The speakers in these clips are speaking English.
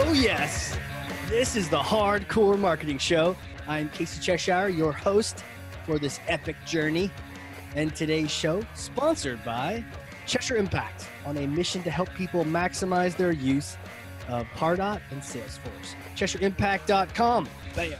Oh, yes. This is the Hard Corps Marketing Show. I'm Casey Cheshire, your host for this epic journey. And today's show, sponsored by Cheshire Impact, on a mission to help people maximize their use of Pardot and Salesforce. CheshireImpact.com. Bam.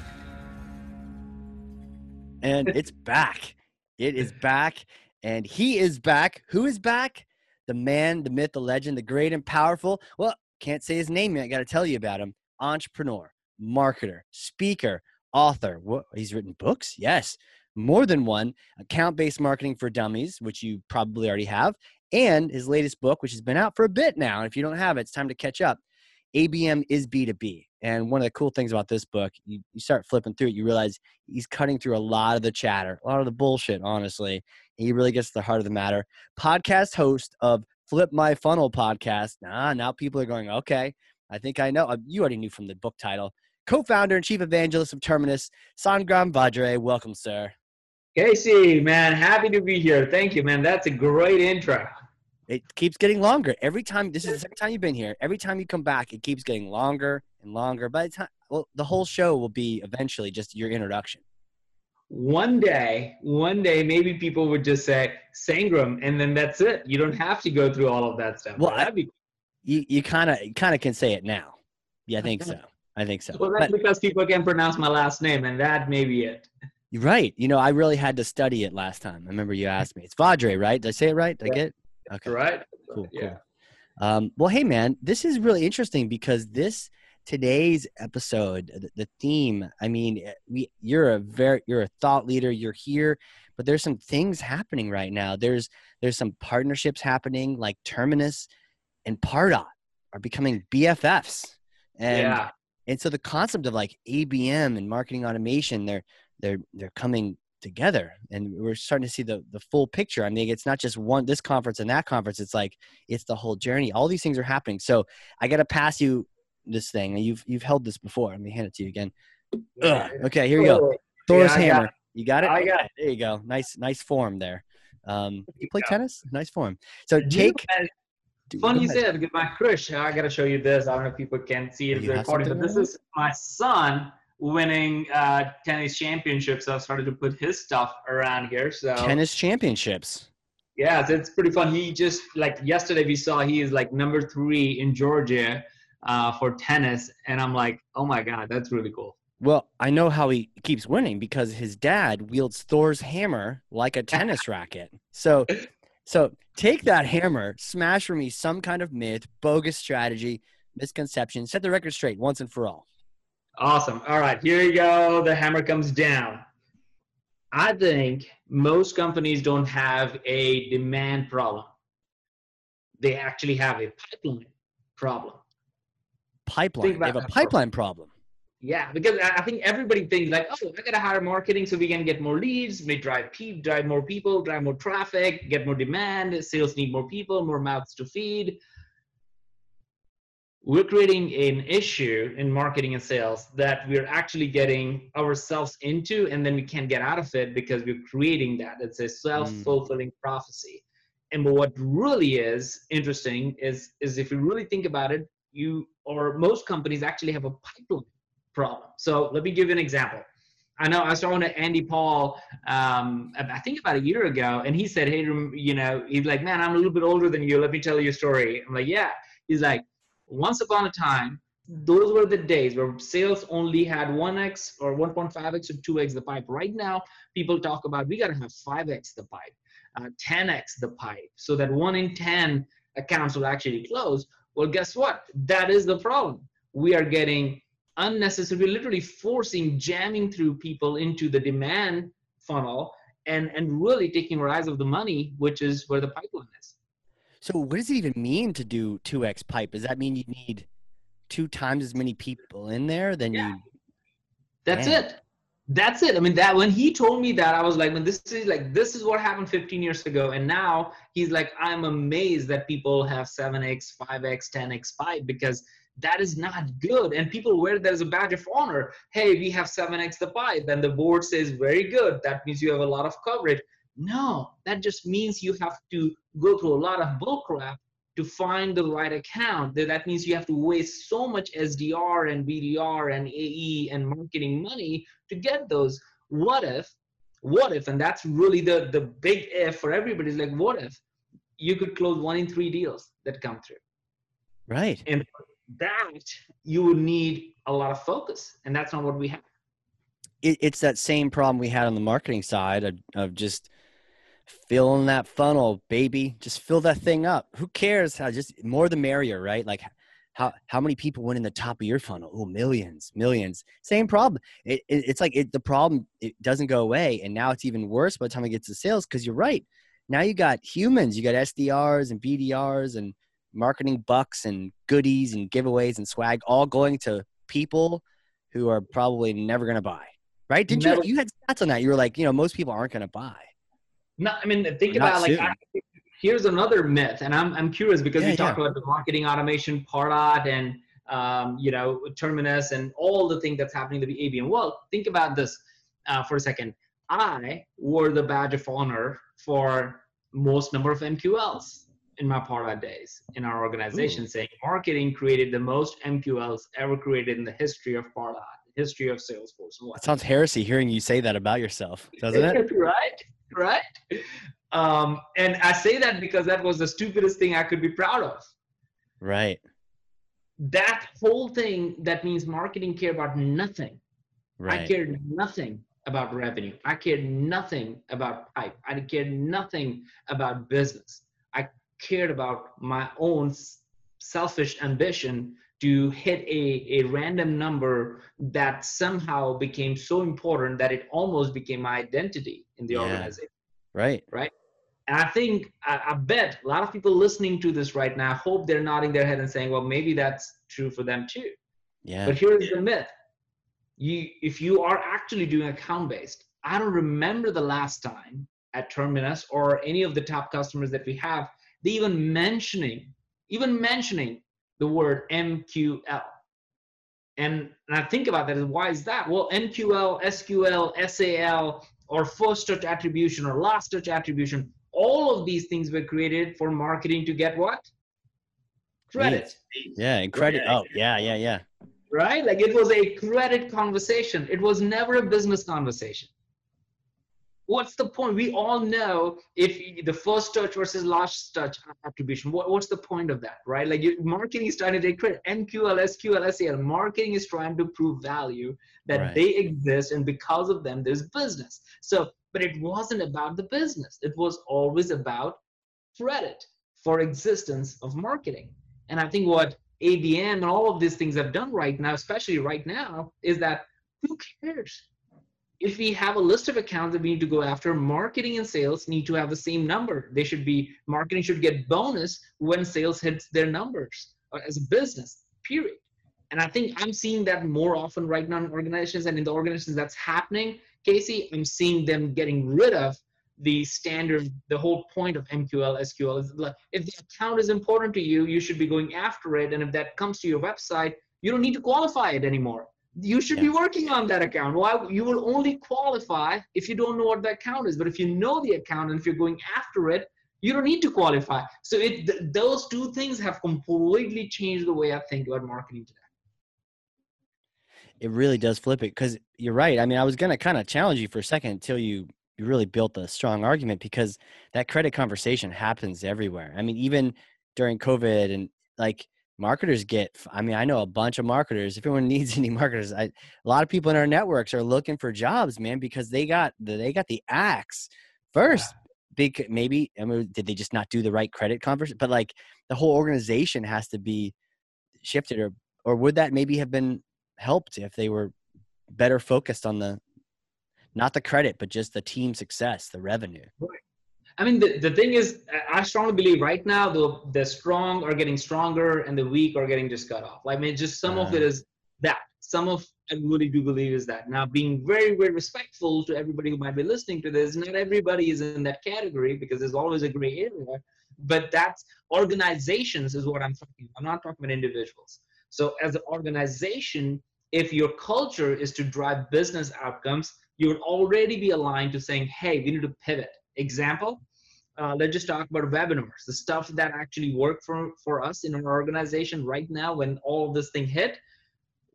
And it's back. It is back. And he is back. Who is back? The man, the myth, the legend, the great and powerful. Well, can't say his name yet. I Got to tell you about him. Entrepreneur, marketer, speaker, author. What, he's written books? Yes. More than one. Account based marketing for dummies, which you probably already have. And his latest book, which has been out for a bit now. And if you don't have it, it's time to catch up. ABM is B2B. And one of the cool things about this book, you, you start flipping through it, you realize he's cutting through a lot of the chatter, a lot of the bullshit, honestly. he really gets to the heart of the matter. Podcast host of Flip My Funnel podcast. Nah, now people are going, okay, I think I know. Uh, you already knew from the book title. Co founder and chief evangelist of Terminus, Sangram Vajre. Welcome, sir. Casey, man, happy to be here. Thank you, man. That's a great intro. It keeps getting longer every time. This is the second time you've been here. Every time you come back, it keeps getting longer and longer. By the time, well, the whole show will be eventually just your introduction. One day, one day, maybe people would just say Sangram, and then that's it. You don't have to go through all of that stuff. Well, I, be- you you kind of kind of can say it now. Yeah, I think so. I think so. Well, that's but, because people can pronounce my last name, and that may be it. Right. You know, I really had to study it last time. I remember you asked me. It's Vadre, right? Did I say it right? Did yeah. I get it? Okay. Right. Cool. Yeah. Cool. Um, well, hey, man, this is really interesting because this today's episode, the, the theme. I mean, eh, we you're a very you're a thought leader. You're here, but there's some things happening right now. There's there's some partnerships happening, like Terminus and Pardot are becoming BFFs, and yeah. and so the concept of like ABM and marketing automation, they're they're they're coming together and we're starting to see the the full picture i mean it's not just one this conference and that conference it's like it's the whole journey all these things are happening so i got to pass you this thing you've you've held this before let me hand it to you again Ugh. okay here you go thor's yeah, hammer got you got it i got it there you go nice nice form there um you play tennis nice form so take Funny you said because my crush. I gotta show you this. I don't know if people can see it recording, but this is my son winning uh, tennis championships. So I started to put his stuff around here. So tennis championships. Yeah, so it's pretty fun. He just like yesterday we saw he is like number three in Georgia uh, for tennis, and I'm like, oh my god, that's really cool. Well, I know how he keeps winning because his dad wields Thor's hammer like a tennis racket. So, so take that hammer, smash for me some kind of myth, bogus strategy, misconception, set the record straight once and for all. Awesome. All right, here you go. The hammer comes down. I think most companies don't have a demand problem. They actually have a pipeline problem. Pipeline. They have a pipeline problem. Yeah, because I think everybody thinks like, oh, I gotta hire marketing so we can get more leads, we drive pe- drive more people, drive more traffic, get more demand. Sales need more people, more mouths to feed we're creating an issue in marketing and sales that we're actually getting ourselves into and then we can't get out of it because we're creating that it's a self-fulfilling mm. prophecy and what really is interesting is is if you really think about it you or most companies actually have a pipeline problem so let me give you an example I know I was talking to Andy Paul, um, I think about a year ago, and he said, "Hey, you know, he's like, man, I'm a little bit older than you. Let me tell you a story." I'm like, "Yeah." He's like, once upon a time, those were the days where sales only had 1x or 1.5x or 2x the pipe. Right now, people talk about we got to have 5x the pipe, uh, 10x the pipe, so that one in 10 accounts will actually close. Well, guess what? That is the problem. We are getting unnecessary, literally forcing, jamming through people into the demand funnel and, and really taking our eyes of the money, which is where the pipeline is. So what does it even mean to do 2x pipe? Does that mean you need two times as many people in there than yeah. you That's Man. it. That's it. I mean that when he told me that I was like, when this is like this is what happened 15 years ago. And now he's like I'm amazed that people have 7x, 5x, 10x pipe because that is not good. And people wear that as a badge of honor. Hey we have 7x the pipe and the board says very good. That means you have a lot of coverage. No, that just means you have to go through a lot of bull crap to find the right account, that means you have to waste so much SDR and BDR and AE and marketing money to get those. What if, what if, and that's really the, the big if for everybody is like, what if you could close one in three deals that come through? Right. And that you would need a lot of focus. And that's not what we have. It, it's that same problem we had on the marketing side of, of just filling that funnel, baby. Just fill that thing up. Who cares how just more the merrier, right? Like how how many people went in the top of your funnel? Oh, millions, millions. Same problem. It, it, it's like it, the problem it doesn't go away, and now it's even worse by the time it gets to sales. Because you're right. Now you got humans. You got SDRs and BDRs and marketing bucks and goodies and giveaways and swag all going to people who are probably never going to buy. Right? Did you you had stats on that? You were like, you know, most people aren't going to buy. No, I mean, think about like I, here's another myth, and I'm I'm curious because yeah, we talk yeah. about the marketing automation, Pardot, and um, you know Terminus, and all the things that's happening to the ABM. Well, think about this uh, for a second. I wore the badge of honor for most number of MQLs in my Pardot days in our organization, Ooh. saying marketing created the most MQLs ever created in the history of Pardot, history of Salesforce. It sounds heresy hearing you say that about yourself, doesn't it? right right? Um, and I say that because that was the stupidest thing I could be proud of. Right. That whole thing that means marketing care about nothing. Right. I cared nothing about revenue. I cared nothing about pipe. I cared nothing about business. I cared about my own selfish ambition to hit a, a random number that somehow became so important that it almost became my identity in the yeah. organization. Right. Right. And I think, I, I, bet a lot of people listening to this right now hope they're nodding their head and saying, well, maybe that's true for them too. Yeah. But here's the myth. You, if you are actually doing account based, I don't remember the last time at Terminus or any of the top customers that we have, they even mentioning, even mentioning the word MQL. And, and I think about that is why is that? Well, MQL, SQL, SAL, or first touch attribution or last touch attribution, all of these things were created for marketing to get what? Credit. Yeah, and credit. Oh, yeah, yeah, yeah. Right? Like it was a credit conversation. It was never a business conversation what's the point? We all know if the first touch versus last touch attribution, what, what's the point of that, right? Like marketing is trying to take credit. MQL, SQL, SEL, marketing is trying to prove value that right. they exist and because of them, there's business. So, but it wasn't about the business. It was always about credit for existence of marketing. And I think what ABM and all of these things have done right now, especially right now, is that who cares? If we have a list of accounts that we need to go after, marketing and sales need to have the same number. They should be marketing should get bonus when sales hits their numbers uh, as a business. Period. And I think I'm seeing that more often right now in organizations and in the organizations that's happening. Casey, I'm seeing them getting rid of the standard, the whole point of MQL, SQL is like if the account is important to you, you should be going after it. And if that comes to your website, you don't need to qualify it anymore you should be working on that account. Why you will only qualify if you don't know what the account is. But if you know the account and if you're going after it, you don't need to qualify. So it th- those two things have completely changed the way I think about marketing today. It really does flip it because you're right. I mean, I was gonna kind of challenge you for a second until you you really built a strong argument because that credit conversation happens everywhere. I mean, even during COVID and like marketers get i mean i know a bunch of marketers if anyone needs any marketers I, a lot of people in our networks are looking for jobs man because they got they got the axe first big maybe i mean did they just not do the right credit conversation but like the whole organization has to be shifted or or would that maybe have been helped if they were better focused on the not the credit but just the team success the revenue right. I mean, the, the thing is, I strongly believe right now the the strong are getting stronger and the weak are getting just cut off. Like, I mean, just some uh, of it is that. Some of I really do believe is that. Now, being very, very respectful to everybody who might be listening to this, not everybody is in that category because there's always a gray area. But that's organizations is what I'm talking. I'm not talking about individuals. So, as an organization, if your culture is to drive business outcomes, you would already be aligned to saying, "Hey, we need to pivot." Example, uh, let's just talk about webinars the stuff that actually worked for for us in our organization right now when all this thing hit.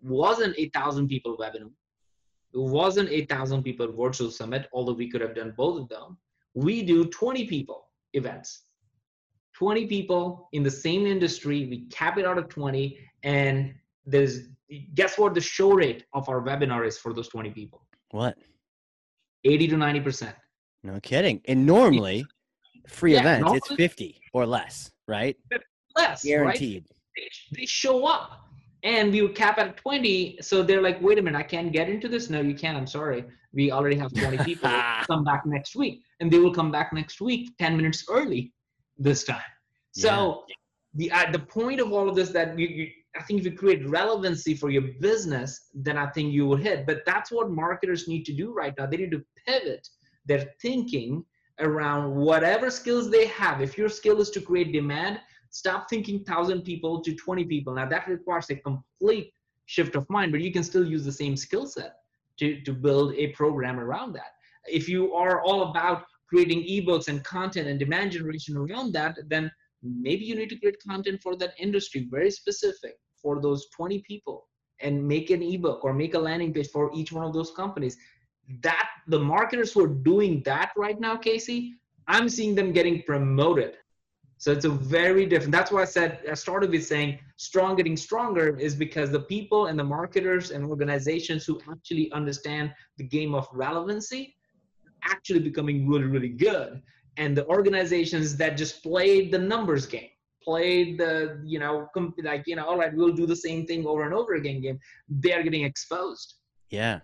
Wasn't 8000 people webinar. It wasn't 8000 people virtual summit although we could have done both of them. We do 20 people events. 20 people in the same industry we cap it out of 20 and there's guess what the show rate of our webinar is for those 20 people? What? 80 to 90 percent. No kidding. And normally free yeah, events it's 50 or less right less guaranteed right? they, they show up and we would cap at 20 so they're like wait a minute i can't get into this no you can't i'm sorry we already have 20 people come back next week and they will come back next week 10 minutes early this time so yeah. the uh, the point of all of this that you, you, I think if you create relevancy for your business, then I think you will hit. But that's what marketers need to do right now. They need to pivot their thinking around whatever skills they have. If your skill is to create demand, stop thinking 1,000 people to 20 people. Now, that requires a complete shift of mind, but you can still use the same skill set to, to build a program around that. If you are all about creating ebooks and content and demand generation around that, then maybe you need to create content for that industry, very specific for those 20 people and make an ebook or make a landing page for each one of those companies that the marketers who are doing that right now casey i'm seeing them getting promoted. So it's a very different that's why i said i started with saying strong getting stronger is because the people and the marketers and organizations who actually understand the game of relevancy actually becoming really really good. And the organizations that just played the numbers game played the you know like you know all right we'll do the same thing over and over again game they are getting exposed. Yeah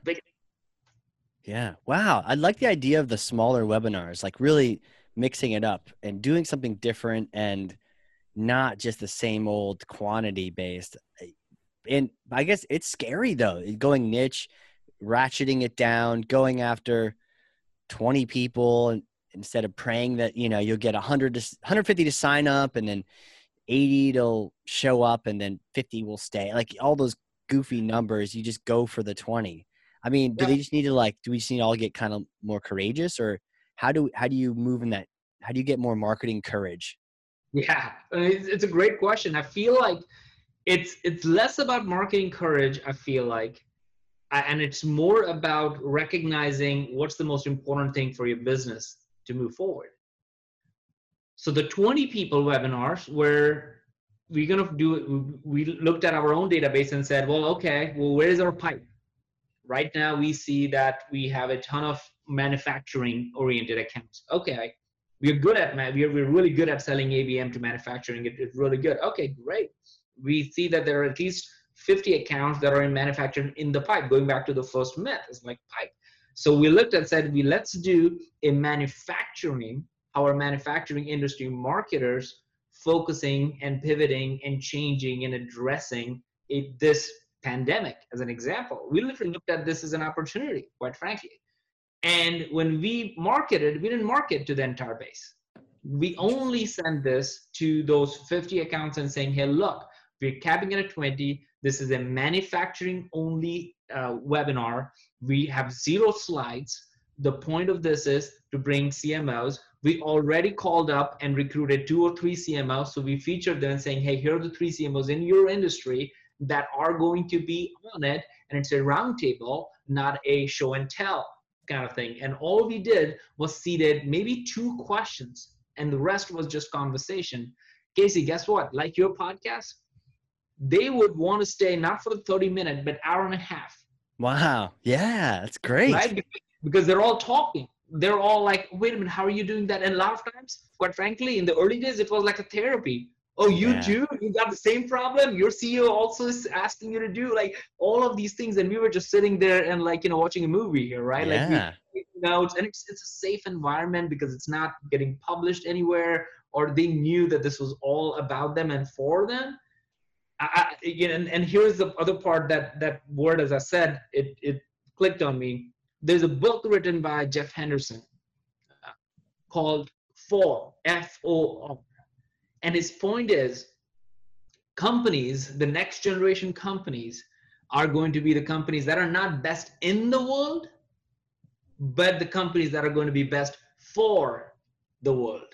yeah. Wow i like the idea of the smaller webinars like really mixing it up and doing something different and not just the same old quantity based eh, and i guess it's scary though eh, going niche ratcheting it down going after 20 people instead of praying that you know you'll get 100 to 150 to sign up and then 80 will show up and then 50 will stay like all those goofy numbers you just go for the 20 i mean do yeah. they just need to like do we just need to all get kind of more courageous or how do how do you move in that how do you get more marketing courage yeah it's a great question i feel like it's it's less about marketing courage i feel like and it's more about recognizing what's the most important thing for your business to move forward. So the 20 people webinars where we're going to do, we looked at our own database and said, well, okay, well, where is our pipe? Right now, we see that we have a ton of manufacturing oriented accounts. Okay, we're good at, we're, we're really good at selling ABM to manufacturing. It, it's really good. Okay, great. We see that there are at least 50 accounts that are in manufacturing in the pipe, going back to the first myth, it's like pipe. So we looked and said, we let's do a manufacturing, our manufacturing industry marketers focusing and pivoting and changing and addressing it, this pandemic as an example. We literally looked at this as an opportunity, quite frankly. And when we marketed, we didn't market to the entire base. We only sent this to those 50 accounts and saying, hey, look, we're capping it at 20. This is a manufacturing only uh, webinar. We have zero slides. The point of this is to bring CMOs. We already called up and recruited two or three CMOs. So we featured them saying, hey, here are the three CMOs in your industry that are going to be on it. And it's a roundtable, not a show and tell kind of thing. And all we did was seated maybe two questions, and the rest was just conversation. Casey, guess what? Like your podcast, they would want to stay not for the 30 minute, but hour and a half. Wow. Yeah, that's great. Right? Because they're all talking. They're all like, wait a minute, how are you doing that? And a lot of times, quite frankly, in the early days, it was like a therapy. Oh, you yeah. too? You got the same problem? Your CEO also is asking you to do like all of these things. And we were just sitting there and like, you know, watching a movie here, right? Yeah. Like notes and it's, it's a safe environment because it's not getting published anywhere or they knew that this was all about them and for them I, you know, and, and here's the other part that that word, as I said, it it clicked on me. There's a book written by Jeff Henderson uh, called For F O R, and his point is, companies, the next generation companies, are going to be the companies that are not best in the world, but the companies that are going to be best for the world.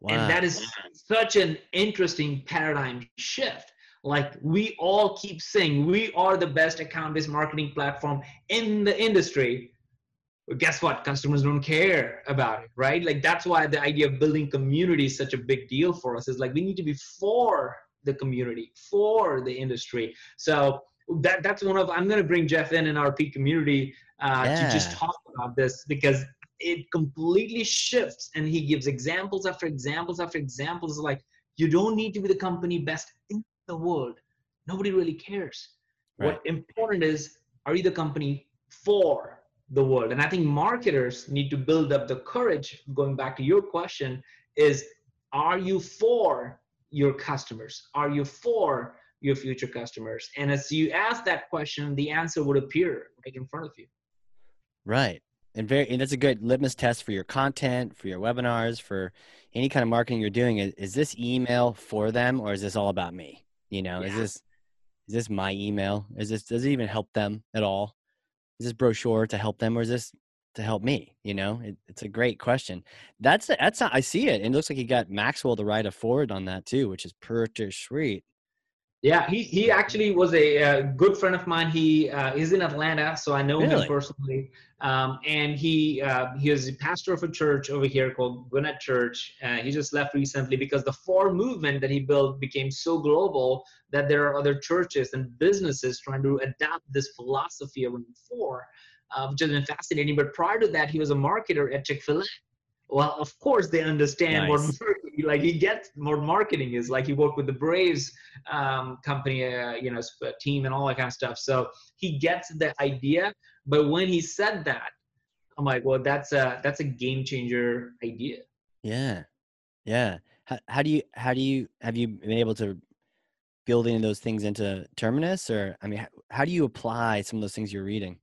Wow. And that is such an interesting paradigm shift. Like we all keep saying we are the best account-based marketing platform in the industry. Guess what? Customers don't care about it, right? Like that's why the idea of building community is such a big deal for us. Is like we need to be for the community, for the industry. So that that's one of I'm going to bring Jeff in in our peak community uh, yeah. to just talk about this because it completely shifts and he gives examples after examples after examples like you don't need to be the company best in the world nobody really cares right. what important is are you the company for the world. And i think marketers need to build up the courage going back to your question is are you for your customers? Are you for your future customers? And as you ask that question the answer would appear right in front of you. Right. And very and that's a good litmus test for your content for your webinars for any kind of marketing you're doing. Is, is this email for them or is this all about me? You know yeah. is this is this my email? Is this does it even help them at all is this brochure to help them or is this to help me? You know it, it's a great question. That's that's i see it and it looks like you got maxwell to write a foreword on that too which is pretty sweet yeah, he, he actually was a, a good friend of mine. He uh, is in Atlanta, so I know really? him personally. Um, and he uh, he is a pastor of a church over here called Gwinnett Church. Uh, he just left recently because the For movement that he built became so global that there are other churches and businesses trying to adopt this philosophy around For, uh, which has been fascinating. But prior to that, he was a marketer at Chick Fil A well of course they understand nice. what like he gets what marketing is like he worked with the braves um, company uh, you know team and all that kind of stuff. So he gets the idea but when he said that i'm like well that's a that's a game changer idea. Yeah. Yeah. How, how do you how do you have you been able to build any of those things into terminus? Or i mean how, how do you apply some of those things you're reading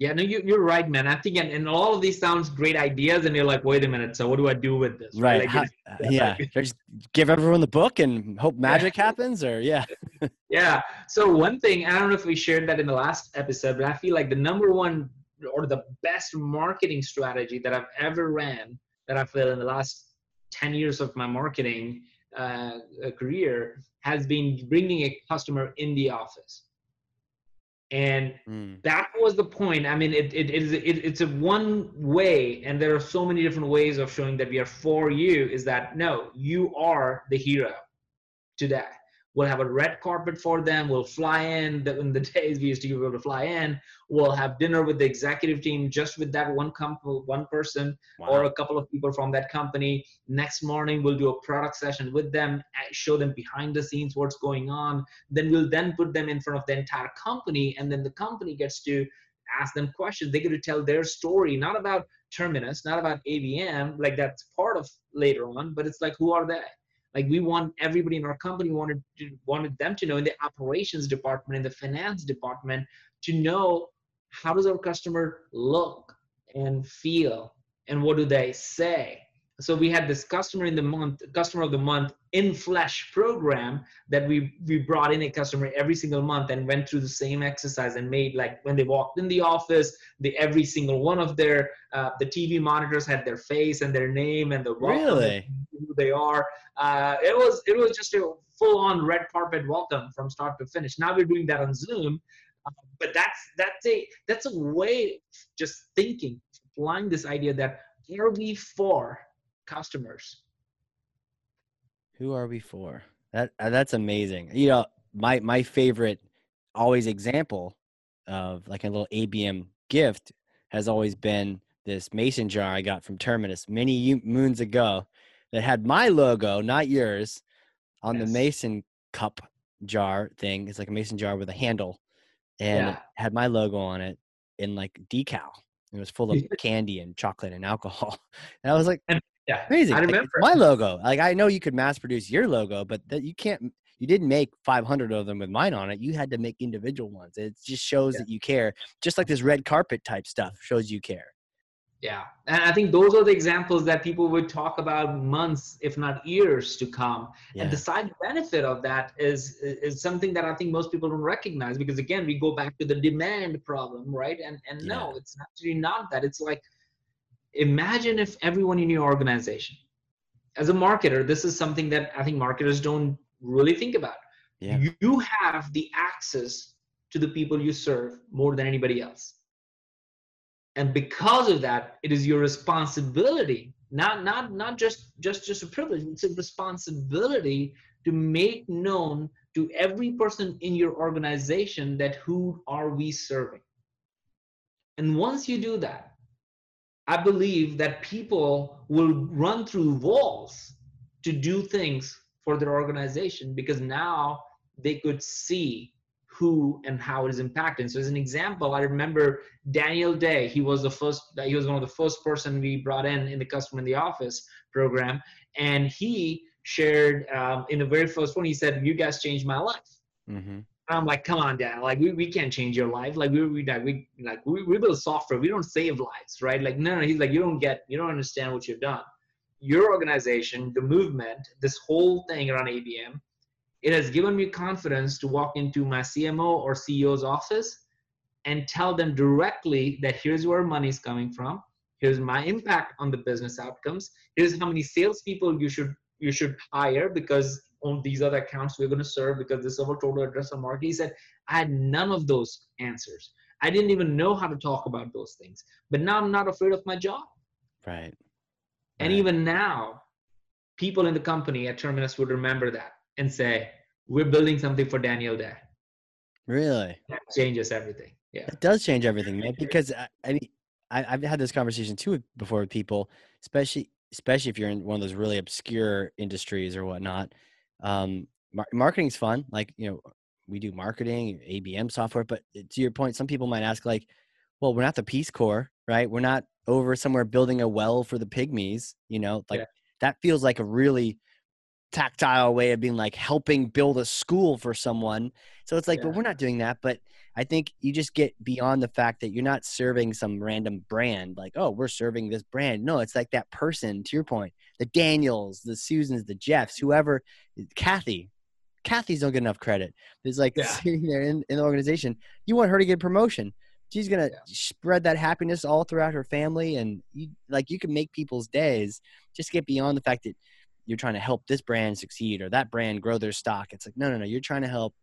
yeah, no, you, you're right, man. I think, and, and all of these sounds great ideas, and you're like, wait a minute, so what do I do with this? Right. Like, How, uh, yeah. just give everyone the book and hope magic yeah. happens, or yeah. yeah. So one thing, I don't know if we shared that in the last episode, but I feel like the number one or the best marketing strategy that I've ever ran, that I feel in the last ten years of my marketing uh, career, has been bringing a customer in the office and mm. that was the point i mean it, it, it is it, it's a one way and there are so many different ways of showing that we are for you is that no you are the hero today We'll have a red carpet for them. We'll fly in. The, in the days we used to be able to fly in, we'll have dinner with the executive team, just with that one company, one person, wow. or a couple of people from that company. Next morning, we'll do a product session with them, show them behind the scenes what's going on. Then we'll then put them in front of the entire company, and then the company gets to ask them questions. They get to tell their story, not about Terminus, not about ABM, like that's part of later on, but it's like who are they? Like we want everybody in our company wanted to, wanted them to know in the operations department in the finance department to know how does our customer look and feel and what do they say so we had this customer in the month customer of the month in flesh program that we we brought in a customer every single month and went through the same exercise and made like when they walked in the office the every single one of their uh, the tv monitors had their face and their name and the really? who they are. Uh, it was it was just a full on red carpet welcome from start to finish. Now we're doing that on zoom uh, but that's that's a that's a way just thinking applying this idea that are we for customers. Who are we for? That uh, that's amazing. You know, my my favorite always example of like a little ABM gift has always been this mason jar I got from Terminus many moons ago that had my logo, not yours, on yes. the mason cup jar thing. It's like a mason jar with a handle and yeah. had my logo on it in like decal. It was full of candy and chocolate and alcohol. And I was like, and yeah, amazing. I remember like, my logo. Like I know you could mass produce your logo, but that you can't. You didn't make 500 of them with mine on it. You had to make individual ones. It just shows yeah. that you care. Just like this red carpet type stuff shows you care. Yeah, and I think those are the examples that people would talk about months, if not years, to come. Yeah. And the side benefit of that is is something that I think most people don't recognize because again, we go back to the demand problem, right? And and yeah. no, it's actually not that. It's like imagine if everyone in your organization as a marketer, this is something that I think marketers don't really think about. Yeah. You have the access to the people you serve more than anybody else. And because of that, it is your responsibility, not not not just just just a privilege, it's a responsibility to make known to every person in your organization that who are we serving. And once you do that, I believe that people will run through walls to do things for their organization because now they could see who and how it is impacting. So as an example, I remember Daniel Day. He was the first. He was one of the first person we brought in in the customer in the office program, and he shared um, in the very first one. He said, "You guys changed my life." Mm-hmm. I'm like, come on, Dan. Like, we, we can't change your life. Like, we we like we like we, we build software. We don't save lives, right? Like, no, no. He's like, you don't get, you don't understand what you've done. Your organization, the movement, this whole thing around ABM, it has given me confidence to walk into my CMO or CEO's office and tell them directly that here's where money's coming from. Here's my impact on the business outcomes. Here's how many salespeople you should you should hire because on these other accounts we're going to serve because this is our total addressable market. He said, I had none of those answers. I didn't even know how to talk about those things. But now I'm not afraid of my job. Right. And right. even now, people in the company at Terminus would remember that and say, We're building something for Daniel Day. Really? That changes everything. Yeah. It does change everything, man. Because I, I mean, I, have had this conversation too before with people, especially especially if you're in one of those really obscure industries or whatnot um, mar- marketing's fun. Like, you know, we do marketing, ABM software, but uh, to your point, some people might ask like, well, we're not the Peace Corps, right? We're not over somewhere building a well for the pygmies, you know, like yeah. that feels like a really tactile way of being like helping build a school for someone. So it's like, yeah. but we're not doing that. But I think you just get beyond the fact that you're not serving some random brand, like, oh, we're serving this brand. No, it's like that person, to your point, the Daniels, the Susans, the Jeffs, whoever, Kathy. Kathy's don't get enough credit. There's like yeah. sitting there in, in the organization. You want her to get promotion. She's gonna yeah. spread that happiness all throughout her family, and you, like you can make people's days. Just get beyond the fact that you're trying to help this brand succeed or that brand grow their stock. It's like no, no, no. You're trying to help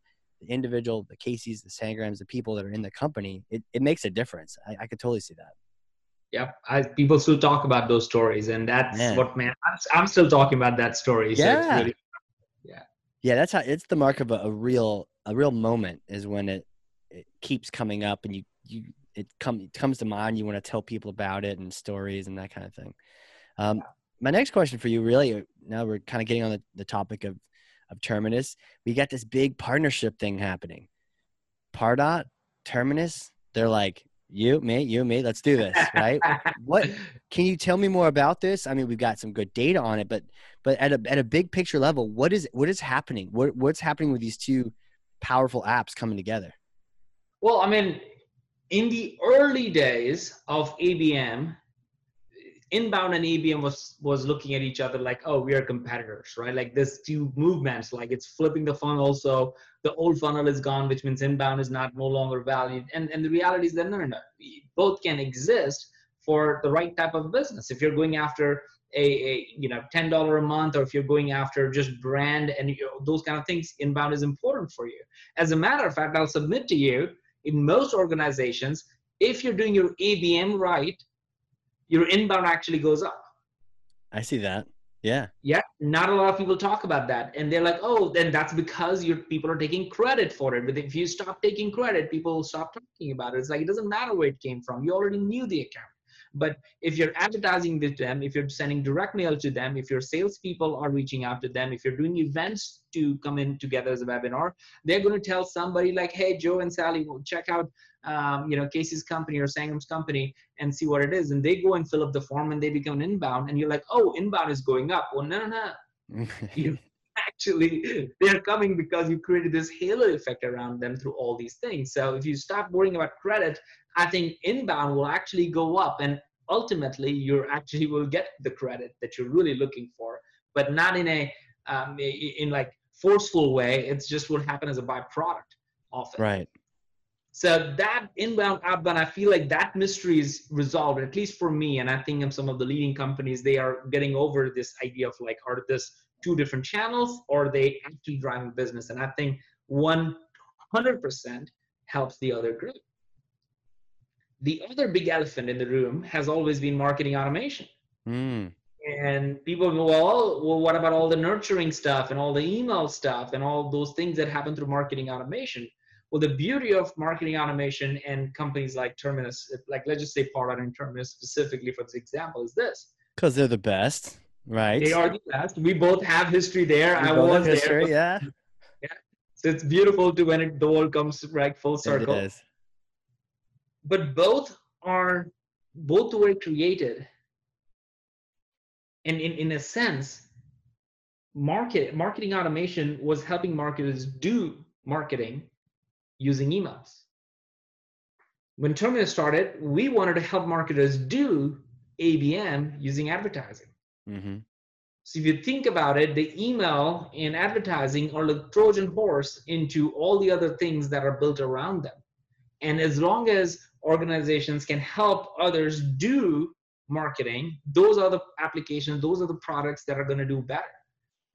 the individual, the Casey's, the Sangrams, the people that are in the company. It it makes a difference. I, I could totally see that. Yep, I, people still talk about those stories, and that's man. what man. I'm, I'm, still talking about that story. So yeah. Really, yeah. Yeah, that's how it's the mark of a, a, real a real moment is when it it keeps coming up and you you it come it comes to mind. You want to tell people about it and stories and that kind of thing. Um, yeah. My next question for you, really, uh, now we're kind of getting on the, the topic of of Terminus. We got this big partnership thing happening. Pardot, Terminus, they're like, you, me, you, me. Let's do this, right? what can you tell me more about this? I mean, we've got some good data on it, but but at a at a big picture level, what is what is happening? What what's happening with these two powerful apps coming together? Well, I mean, in the early days of ABM, inbound and ABM was was looking at each other like, oh, we are competitors, right? Like this two movements, like it's flipping the funnel. So the old funnel is gone, which means inbound is not no longer valued. And and the reality is that no, no, no, both can exist for the right type of business. If you're going after a, a you know ten dollar a month, or if you're going after just brand and you know, those kind of things, inbound is important for you. As a matter of fact, I'll submit to you in most organizations, if you're doing your ABM right your inbound actually goes up. I see that. Yeah. Yeah. Not a lot of people talk about that. And they're like, oh, then that's because your people are taking credit for it. But if you stop taking credit, people will stop talking about it. It's like it doesn't matter where it came from. You already knew the account. But if you're advertising to them, if you're sending direct mail to them, if your salespeople are reaching out to them, if you're doing events to come in together as a webinar, they're going to tell somebody like, "Hey, Joe and Sally, will check out, um, you know, Casey's company or Sangram's company and see what it is." And they go and fill up the form, and they become inbound. And you're like, "Oh, inbound is going up." Well, no, no, no. you actually they're coming because you created this halo effect around them through all these things. So if you stop worrying about credit I think inbound will actually go up and ultimately you actually will get the credit that you're really looking for, but not in a um, in like forceful way. It's just what happened as a byproduct of it. Right. So that inbound, outbound, I feel like that mystery is resolved, at least for me. And I think in some of the leading companies, they are getting over this idea of like, are this two different channels or are they actually driving business? And I think 100% helps the other group. The other big elephant in the room has always been marketing automation. Mm. And people go, well, well, what about all the nurturing stuff and all the email stuff and all those things that happen through marketing automation? Well, the beauty of marketing automation and companies like Terminus, like let's just say Pardot and Terminus specifically for this example, is this. Because they're the best, right? They are the best. We both have history there. We I was history, there. Yeah. yeah. So it's beautiful to when it, the world comes right full circle. It is. But both are both were created. And in, in a sense, market marketing automation was helping marketers do marketing using emails. When Terminus started, we wanted to help marketers do ABM using advertising. hmm So if you think about it, the email and advertising are the Trojan horse into all the other things that are built around them. And as long as organizations can help others do marketing, those are the applications, those are the products that are going to do better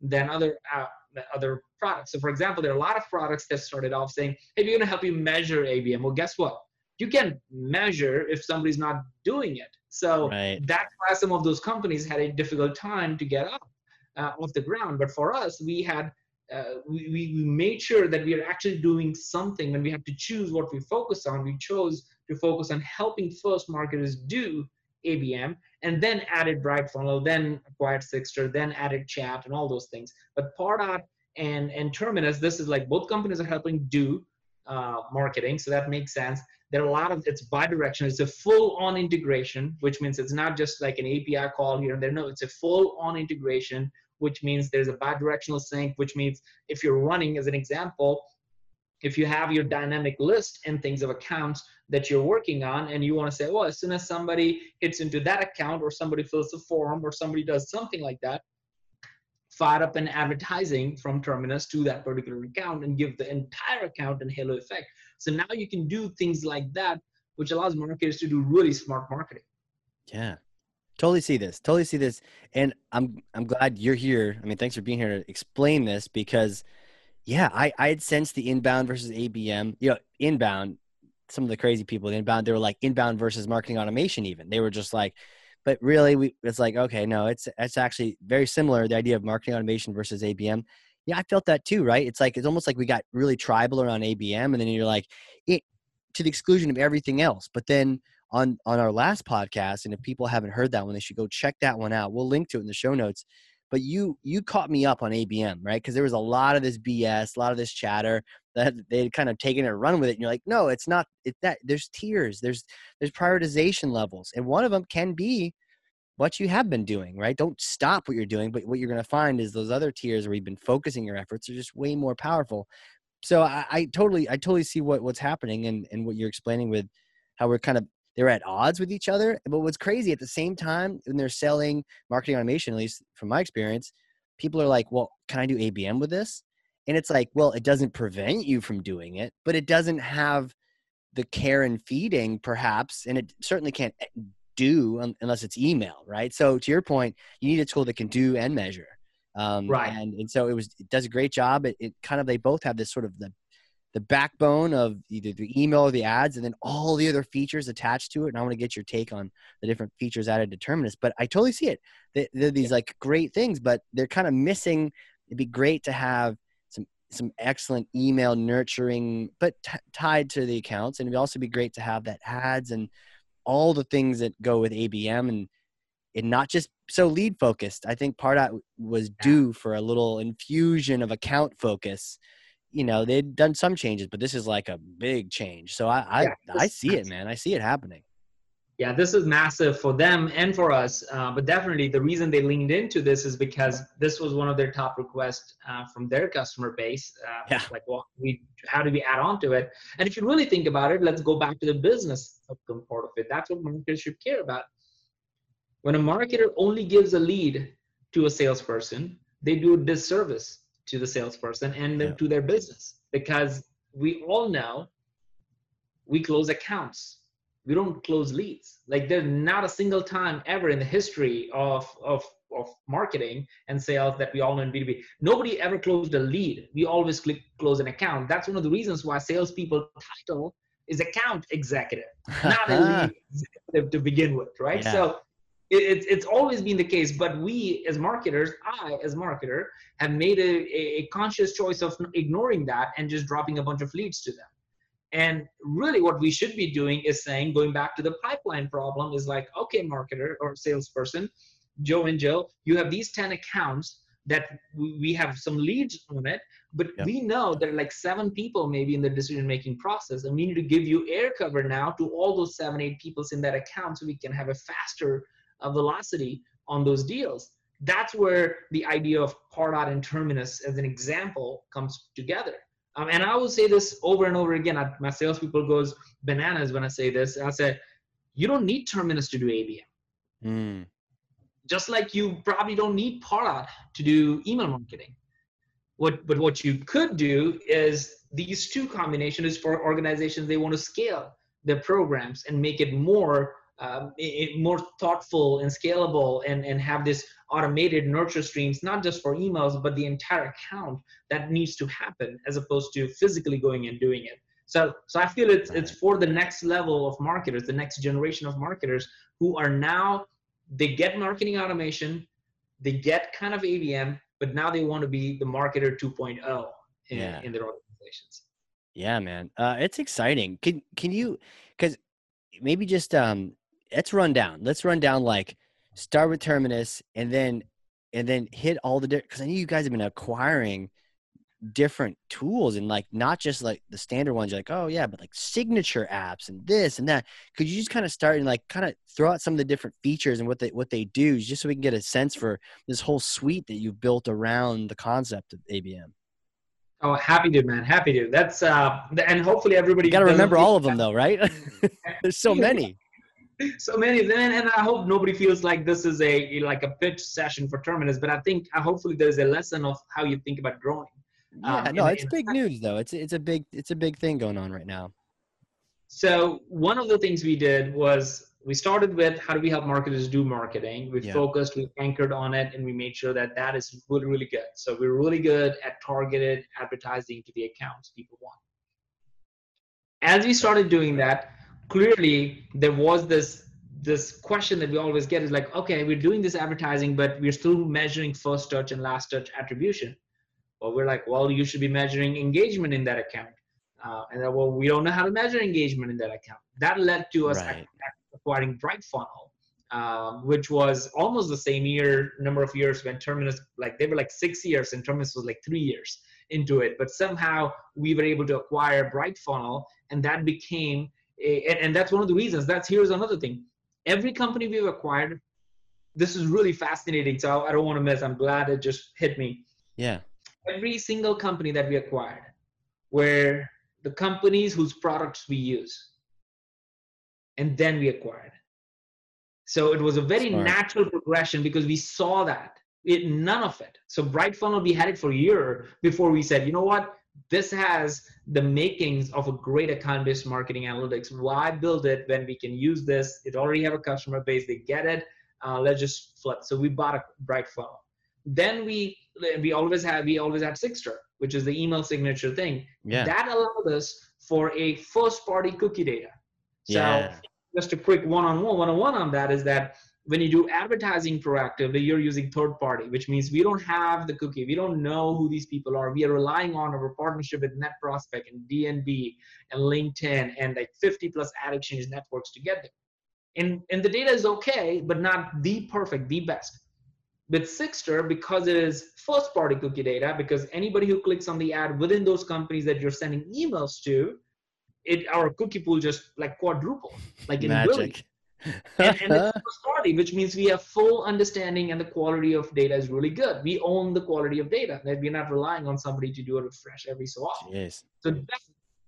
than other uh, other products. So for example, there are a lot of products that started off saying, hey, we're going to help you measure ABM. Well, guess what? You can measure if somebody's not doing it. So Right. that's why some of those companies had a difficult time to get up uh, off the ground. But for us, we had uh, we, we we made sure that we are actually doing something. When we had to choose what we focus on, we chose to focus on helping first marketers do ABM, and then added Bright Funnel, then acquired Sigstr, then added Chat, and all those things. But Pardot and and Terminus, this is like both companies are helping do uh, marketing, so that makes sense there are a lot of it's bi-directional it's a full-on integration which means it's not just like an api call here and there no it's a full-on integration which means there's a bi-directional sync which means if you're running as an example if you have your dynamic list and things of accounts that you're working on and you want to say well as soon as somebody hits into that account or somebody fills the form or somebody does something like that fire up an advertising from terminus to that particular account and give the entire account an halo effect so now you can do things like that, which allows marketers to do really smart marketing. Yeah. Totally see this. Totally see this. And I'm I'm glad you're here. I mean, thanks for being here to explain this because yeah, I I had sensed the inbound versus ABM. You know, inbound, some of the crazy people, inbound, they were like inbound versus marketing automation even. They were just like but really we it's like okay, no, it's it's actually very similar the idea of marketing automation versus ABM. Yeah, I felt that too, right? It's like it's almost like we got really tribal around ABM and then you're like it to the exclusion of everything else. But then on on our last podcast and if people haven't heard that one they should go check that one out we'll link to it in the show notes but you you caught me up on abm right? Because there was a lot of this bs a lot of this chatter that they had kind of taken it run with it and you're like no it's not it's that there's tiers there's there's prioritization levels and one of them can be what you have been doing right? Don't stop what you're doing but what you're going to find is those other tiers where you've been focusing your efforts are just way more powerful. So I, I totally i totally see what what's happening and and what you're explaining with how we're kind of they're at odds with each other. But what's crazy at the same time, when they're selling marketing automation, at least from my experience, people are like, well, can I do ABM with this? And it's like, well, it doesn't prevent you from doing it, but it doesn't have the care and feeding, perhaps, and it certainly can't eh, do unless it's email, right? So to your point, you need a tool that can do and measure. Um, Right. And, and so it was, it does a great job. It, it kind of, they both have this sort of the the backbone of either the email or the ads and then all the other features attached to it and i want to get your take on the different features added to terminus but i totally see it. They- they're these like great things but they're kind of missing. It'd be great to have some some excellent email nurturing but t- tied to the accounts and it'd also be great to have that ads and all the things that go with abm and and not just so lead focused. I think pardot was due for a little infusion of account focus you know they'd done some changes but this is like a big change so i i, Yeah, I see it man i see it happening Yeah, this is massive for them and for us. Uh, but definitely, the reason they leaned into this is because this was one of their top requests uh, from their customer base. Uh, Yeah. Like, well, we how do we add on to it? And if you really think about it, let's go back to the business part of it. That's what marketers should care about. When a marketer only gives a lead to a salesperson, they do a disservice to the salesperson and then Yeah. to their business because we all know we close accounts we don't close leads like there's not a single time ever in the history of of of marketing and sales that we all know in B2B. Nobody ever closed a lead. We always click close an account. That's one of the reasons why salespeople title is account executive, not a lead executive to begin with, right? Yeah. So it, it's always been the case, but we as marketers, I as marketer, have made a, a conscious choice of ignoring that and just dropping a bunch of leads to them. And really, what we should be doing is saying, going back to the pipeline problem, is like, okay, marketer or salesperson, Joe and Joe, you have these 10 accounts that we have some leads on it, but we know there are like seven people maybe in the decision making process, and we need to give you air cover now to all those seven, eight people in that account so we can have a faster uh, velocity on those deals. That's where the idea of Pardot and Terminus as an example comes together um, and I will say this over and over again. I, my salespeople goes bananas when I say this. I said, you don't need Terminus to do ABM. Mm. Just like you probably don't need Pardot to do email marketing. What, but what you could do is these two combinations for organizations they want to scale their programs and make it more um, it, more thoughtful and scalable and, and have this automated nurture streams, not just for emails, but the entire account that needs to happen as opposed to physically going and doing it. So, so I feel it's, it's for the next level of marketers, the next generation of marketers who are now, they get marketing automation, they get kind of ABM, but now they want to be the marketer 2.0 in, yeah. in their organizations. Yeah, man. Uh, it's exciting. Can, can you, cause maybe just, um, let's run down. Let's run down like start with Terminus and then and then hit all the different because I know you guys have been acquiring different tools and like not just like the standard ones you're like oh yeah but like signature apps and this and that. Could you just kind of start and like kind of throw out some of the different features and what they what they do just so we can get a sense for this whole suite that you've built around the concept of abm oh happy to man. Happy to. That's uh and hopefully everybody you got to remember all of them though right? There's so many so many of them and i hope nobody feels like this is a like a pitch session for terminus but i think uh, hopefully there's a lesson of how you think about growing. Yeah um, no in, it's in big news though. It's it's a big it's a big thing going on right now. So one of the things we did was we started with how do we help marketers do marketing. We yeah. focused we anchored on it and we made sure that that is really really good. So we're really good at targeted advertising to the accounts people want. As we started doing that clearly there was this this question that we always get is like okay we're doing this advertising but we're still measuring first touch and last touch attribution. Well we're like well you should be measuring engagement in that account. Uh, and then, well we don't know how to measure engagement in that account. That led to us right. acquiring BrightFunnel um, which was almost the same year number of years when terminus like they were like six years and terminus was like three years into it. But somehow we were able to acquire bright funnel and that became and, and that's one of the reasons. That's here's another thing. Every company we've acquired this is really fascinating so i don't want to miss i'm glad it just hit me. Yeah. Every single company that we acquired were the companies whose products we use. And then we acquired. So it was a very Smart. natural progression because we saw that. It none of it. So BrightFunnel we had it for a year before we said you know what this has the makings of a great account-based marketing analytics. Why build it when we can use this? It already have a customer base. They get it. Uh, let's just flip. So we bought a BrightFunnel. Then we we always have we always had Sigstr, which is the email signature thing. Yeah. That allowed us for a first-party cookie data. So yeah. just a quick one-on-one, one-on-one on that is that when you do advertising proactively, you're using third party, which means we don't have the cookie. We don't know who these people are. We are relying on our partnership with NetProspex and DNB and LinkedIn and like 50 plus ad exchange networks to get there. And, and the data is okay, but not the perfect, the best. With Sigstr, because it is first party cookie data, because anybody who clicks on the ad within those companies that you're sending emails to, it our cookie pool just like quadruple, like in Magic and, and it's first party, which means we have full understanding and the quality of data is really good. We own the quality of data that we're not relying on somebody to do a refresh every so often. Yes. So that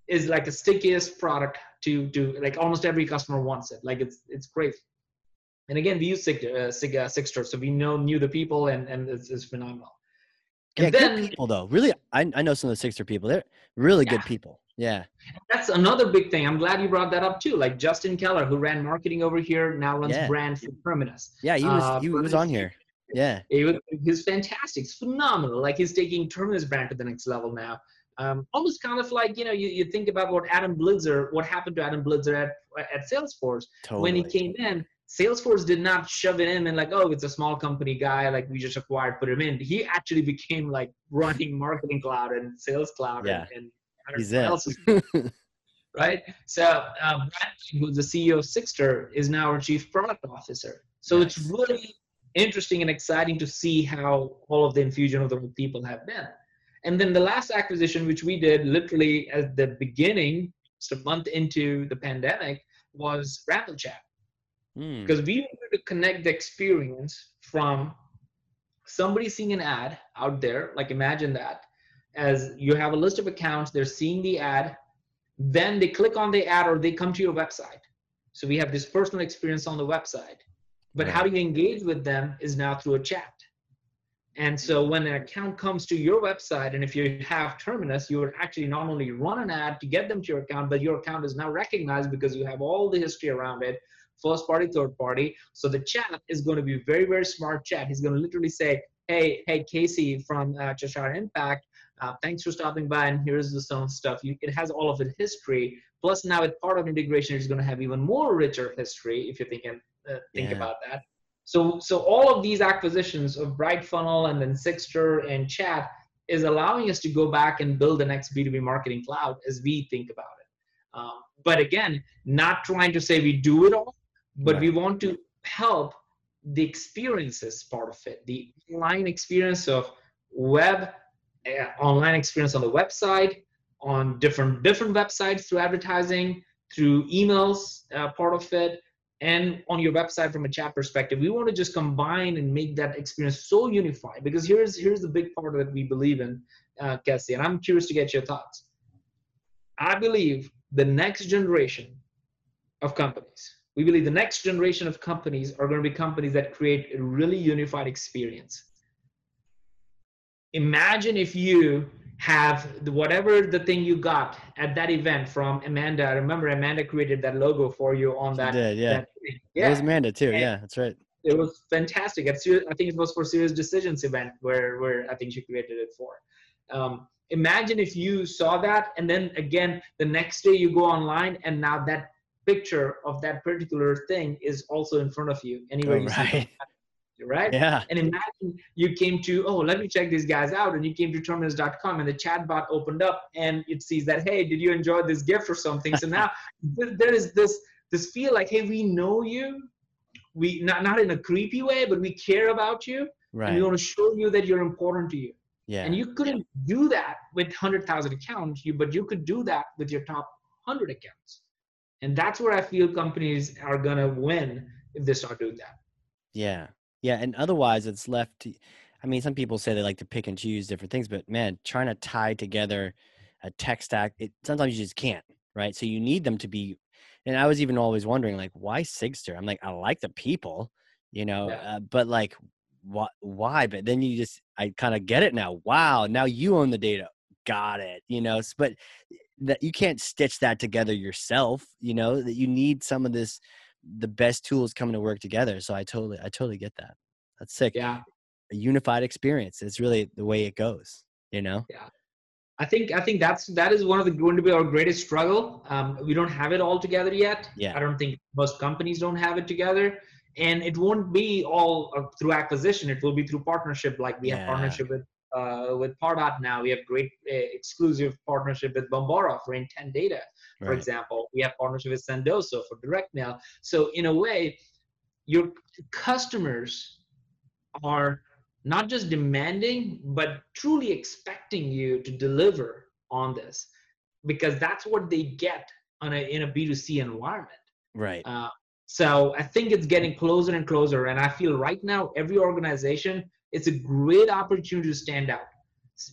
is like the stickiest product to do like almost every customer wants it. Like it's it's great. And again, we use Sig, uh, Sig, uh, so we know knew the people and and it's, it's phenomenal. And yeah, then, good people though. Really, I, I know some of the Sigstr people. They're really yeah. good people. Yeah. That's another big thing. I'm glad you brought that up too. Like Justin Keller, who ran marketing over here, now runs Yeah. brand for Terminus. Yeah, he was Uh, he was on here. Yeah. He was, he's fantastic. It's phenomenal. Like he's taking Terminus brand to the next level now. Um, almost kind of like you know you, you think about what Adam Blitzer, what happened to Adam Blitzer at at Salesforce Totally. when he came in. Salesforce did not shove it in and like, oh, it's a small company guy, like we just acquired, put him in. He actually became like running marketing cloud and sales cloud Yeah. and, and He's know else is- right? So um, who's the CEO of Sigstr, is now our chief product officer. So it's really interesting and exciting to see how all of the infusion of the people have been. And then the last acquisition, which we did literally at the beginning, just a month into the pandemic, was Ramble Chat Hmm. because we wanted to connect the experience from somebody seeing an ad out there like imagine that as you have a list of accounts they're seeing the ad then they click on the ad or they come to your website. So we have this personal experience on the website. But how do you engage with them is now through a chat. And so when an account comes to your website and if you have terminus you would actually not only run an ad to get them to your account but your account is now recognized because you have all the history around it first party, third party. So the chat is going to be very, very smart chat. He's going to literally say, hey, hey, Casey from uh, Cheshire Impact, uh, thanks for stopping by, and here's the some stuff. You, it has all of the history. Plus, now with Pardot integration, it's going to have even more richer history if you think and uh, think Yeah. about that. So, so all of these acquisitions of Bright Funnel and then Sigstr and Chat is allowing us to go back and build the next B2B marketing cloud as we think about it. Um, but again, not trying to say we do it all, but we want to help the experiences part of it, the online experience of web, online experience on the website, on different different websites through advertising, through emails, uh, part of it, and on your website from a chat perspective. We want to just combine and make that experience so unified. Because here's here's the big part that we believe in, uh, Cassie, and I'm curious to get your thoughts. I believe the next generation of companies we believe the next generation of companies are going to be companies that create a really unified experience imagine if you have the, whatever the thing you got at that event from amanda I remember amanda created that logo for you on that, did, yeah. that thing. It was Amanda too. And- Yeah, that's right. it was fantastic. I think it was for SiriusDecisions event where where I think she created it for. Um, imagine if you saw that, and then again the next day you go online, and now that picture of that particular thing is also in front of you anywhere Oh, you see right. it, right? Yeah. And imagine you came to, oh, let me check these guys out. And you came to terminus.com and the chat bot opened up and it sees that, hey, did you enjoy this gift or something? So now there is this this feel like, hey, we know you. We not not in a creepy way, but we care about you. And Right. we want to show you that you're important to you. Yeah. And you couldn't do that with 100,000 accounts, you, but you could do that with your top 100 accounts. And that's where I feel companies are going to win if they start doing that. Yeah. Yeah. And otherwise, it's left. To, I mean, some people say they like to pick and choose different things, but man, trying to tie together a tech stack, it sometimes you just can't, right? So you need them to be. And I was even always wondering, like, why Sigstr? I'm like, I like the people, you know, Yeah. uh, but like, why? Why? But then you just, I kind of get it now. Wow, now you own the data. Got it. You know, but that you can't stitch that together yourself. You know that you need some of this the best tools coming to work together. So I totally, I totally get that. That's sick. Yeah. A unified experience. It's really the way it goes. You know. Yeah. I think I think that's that is one of the going to be our greatest struggle. Um, we don't have it all together yet. Yeah. I don't think most companies don't have it together, and it won't be all uh, through acquisition. It will be through partnership. Like we have partnership with uh, with Pardot now. We have great uh, exclusive partnership with Bombora for intent data, for Right. example. We have partnership with Sendoso for direct mail. So in a way, your customers are not just demanding but truly expecting you to deliver on this because that's what they get on a, in a b2c environment Right. uh, so i think it's getting closer and closer and i feel right now every organization it's a great opportunity to stand out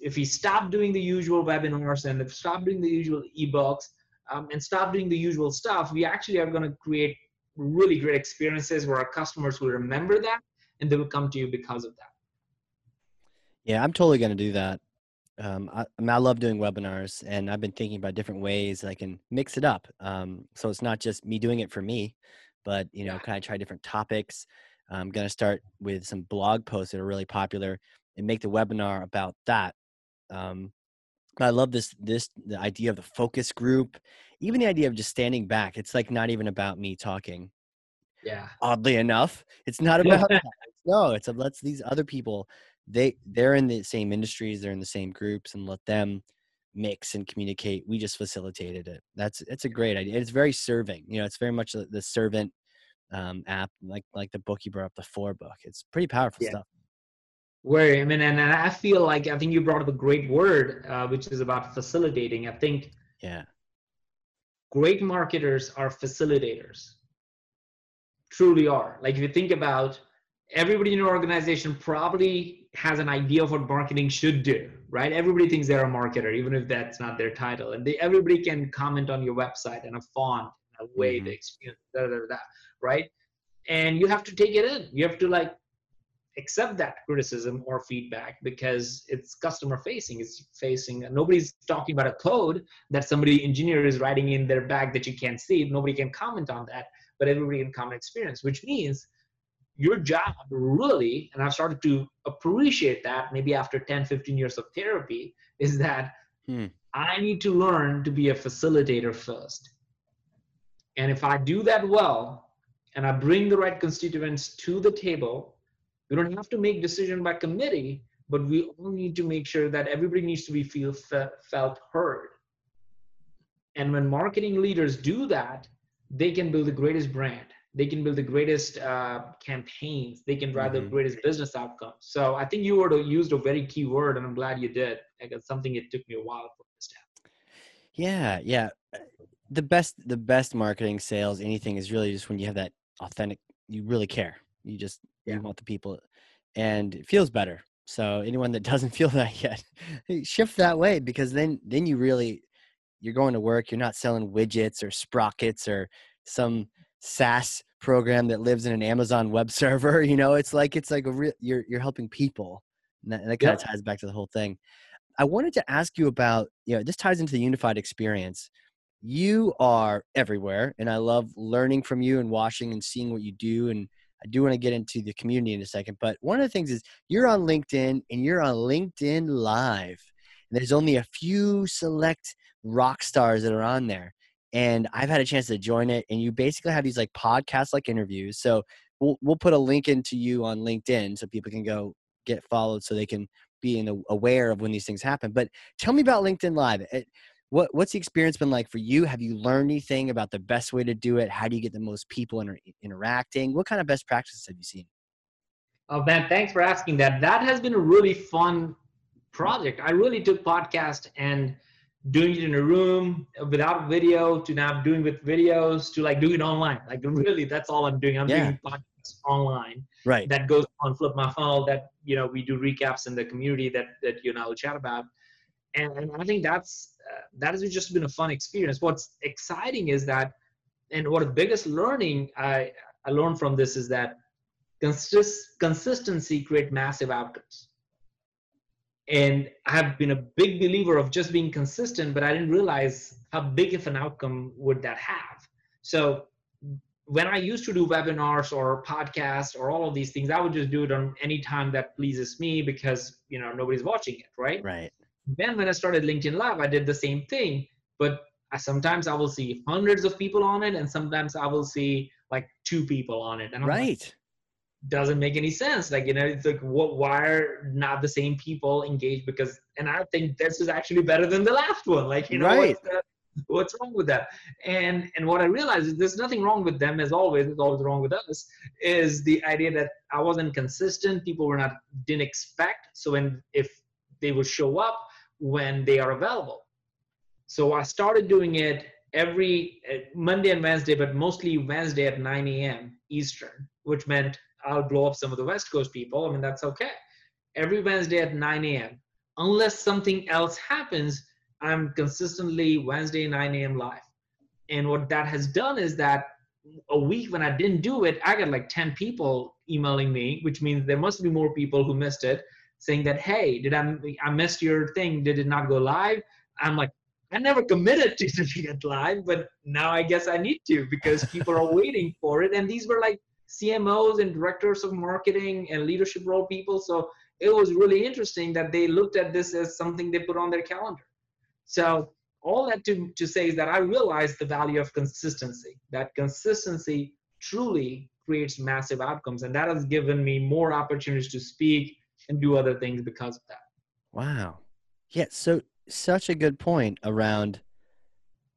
if we stop doing the usual webinars and if stop doing the usual ebooks um, and stop doing the usual stuff we actually are going to create really great experiences where our customers will remember that and they will come to you because of that Yeah, I'm totally gonna do that. Um, I, I, mean, I love doing webinars, and I've been thinking about different ways I can mix it up. Um, so it's not just me doing it for me, but you know, yeah. kind of try different topics. I'm going to start with some blog posts that are really popular and make the webinar about that. Um, I love this this the idea of the focus group, even the idea of just standing back. It's like not even about me talking. Yeah. Oddly enough, it's not about that. No, it's a, let's these other people. They they're in the same industries, they're in the same groups, and let them mix and communicate. We just facilitated it. That's it's a great idea. It's very serving. You know, it's very much the, the servant um, app, like like the book you brought up, the four book. It's pretty powerful yeah. stuff. Where I mean, and, and I feel like I think you brought up a great word, uh, which is about facilitating. I think yeah, great marketers are facilitators. Truly are. Like if you think about everybody in your organization probably has an idea of what marketing should do, right? Everybody thinks they're a marketer, even if that's not their title. And they, everybody can comment on your website and a font, a way, mm-hmm. the experience, da, da, da, right? And you have to take it in. You have to like accept that criticism or feedback because it's customer facing. It's facing nobody's talking about a code that somebody engineer is writing in their bag that you can't see. Nobody can comment on that but everybody can common experience which means your job really and i've started to appreciate that maybe after 10 15 years of therapy is that hmm. i need to learn to be a facilitator first. And if i do that well and i bring the right constituents to the table we don't have to make decision by committee, but we all need to make sure that everybody needs to be feel felt heard. And when marketing leaders do that, they can build the greatest brand. They can build the greatest uh, campaigns. They can drive mm-hmm. the greatest business outcomes. So I think you were to used a very key word, and I'm glad you did. Like it's something it took me a while for this to understand. Yeah, yeah. The best, the best marketing, sales, anything is really just when you have that authentic. You really care. You just yeah. you want the people, and it feels better. So anyone that doesn't feel that yet, shift that way because then then you really you're going to work. You're not selling widgets or sprockets or some SaaS program that lives in an Amazon web server. You know, it's like it's like a real you're you're helping people, and that, and that kind of ties back to the whole thing. I wanted to ask you about you know this ties into the unified experience. You are everywhere, and I love learning from you and watching and seeing what you do and I do want to get into the community in a second, but one of the things is you're on LinkedIn and you're on LinkedIn Live. And there's only a few select rock stars that are on there. And I've had a chance to join it, and you basically have these like podcast like interviews. So we'll we'll put a link into you on LinkedIn so people can go get followed so they can be in aware of when these things happen. But tell me about LinkedIn Live. It, what what's the experience been like for you? Have you learned anything about the best way to do it? How do you get the most people inter- interacting? What kind of best practices have you seen? Oh man, thanks for asking that. That has been a really fun project. I really took podcast and doing it in a room without video to now doing with videos to like doing it online. Like really, that's all I'm doing. I'm yeah. doing podcasts online. Right. That goes on Flip My Funnel. That you know we do recaps in the community that that you and I will chat about. And, and I think that's uh, that has just been a fun experience. What's exciting is that, and what the biggest learning I, I learned from this is that consist, consistency create massive outcomes. And I have been a big believer of just being consistent, but I didn't realize how big of an outcome would that have. So when I used to do webinars or podcasts or all of these things, I would just do it on any time that pleases me because you know nobody's watching it, right? Right. Then when I started LinkedIn Live, I did the same thing, but I, sometimes I will see hundreds of people on it, and sometimes I will see like two people on it. And I'm right. Like, doesn't make any sense. Like, you know, it's like, what, why are not the same people engaged? Because, and I think this is actually better than the last one. Like, you know, right. what's, what's wrong with that? And, and what I realized is there's nothing wrong with them as always, it's always wrong with us, is the idea that I wasn't consistent. People were not, didn't expect. So when, if they would show up, when they are available. So I started doing it every uh, Monday and Wednesday, but mostly Wednesday at 9 a.m. Eastern, which meant I'll blow up some of the West Coast people. I mean, that's okay. Every Wednesday at 9 a.m. Unless something else happens, I'm consistently Wednesday 9 a.m. live. And what that has done is that a week when I didn't do it, I got like 10 people emailing me, which means there must be more people who missed it saying that hey did i i missed your thing. Did it not go live? I'm like i never committed to it live but now i guess i need to because people are waiting for it. And these were like cmos and directors of marketing and leadership role people. So it was really interesting that they looked at this as something they put on their calendar. So all that to, to say is that i realized the value of consistency that consistency truly creates massive outcomes. And that has given me more opportunities to speak and do other things because of that. Wow. Yeah so such a good point around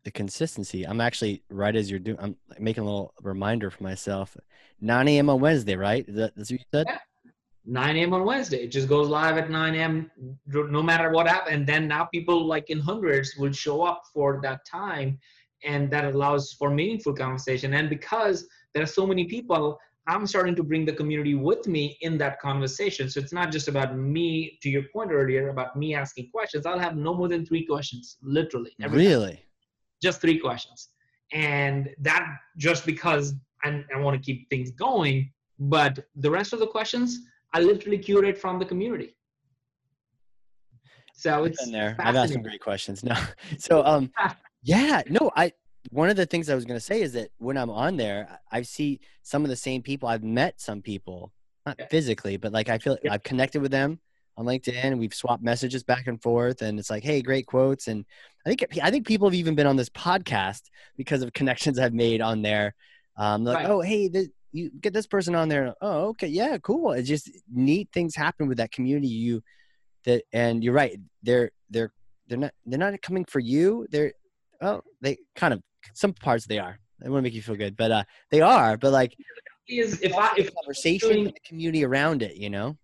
the consistency. I'm actually right as you're doing i'm making a little reminder for myself 9 a.m on wednesday right? Is that, that's what you said? Yeah. 9 a.m on wednesday. It just goes live at 9 a.m no matter what happens and then now people like in hundreds will show up for that time and that allows for meaningful conversation. And because there are so many people i'm starting to bring the community with me in that conversation. So it's not just about me to your point earlier about me asking questions. I'll have no more than three questions literally really time. just three questions. And that just because I, I want to keep things going but the rest of the questions i literally curate from the community. So it's been there. I've asked some great questions. No so um yeah no i one of the things I was going to say is that when I'm on there, I see some of the same people. I've met some people, not yeah. physically, but like I feel yeah. I've connected with them on LinkedIn. We've swapped messages back and forth, and it's like, hey, great quotes. And I think I think people have even been on this podcast because of connections I've made on there. Um, like, right. oh, hey, this, you get this person on there. Oh, okay, yeah, cool. It's just neat things happen with that community. You that, and you're right. They're they're they're not they're not coming for you. They're well, they kind of some parts they are. They want to make you feel good, but uh, they are. But like, is if I if conversation doing, the community around it, you know.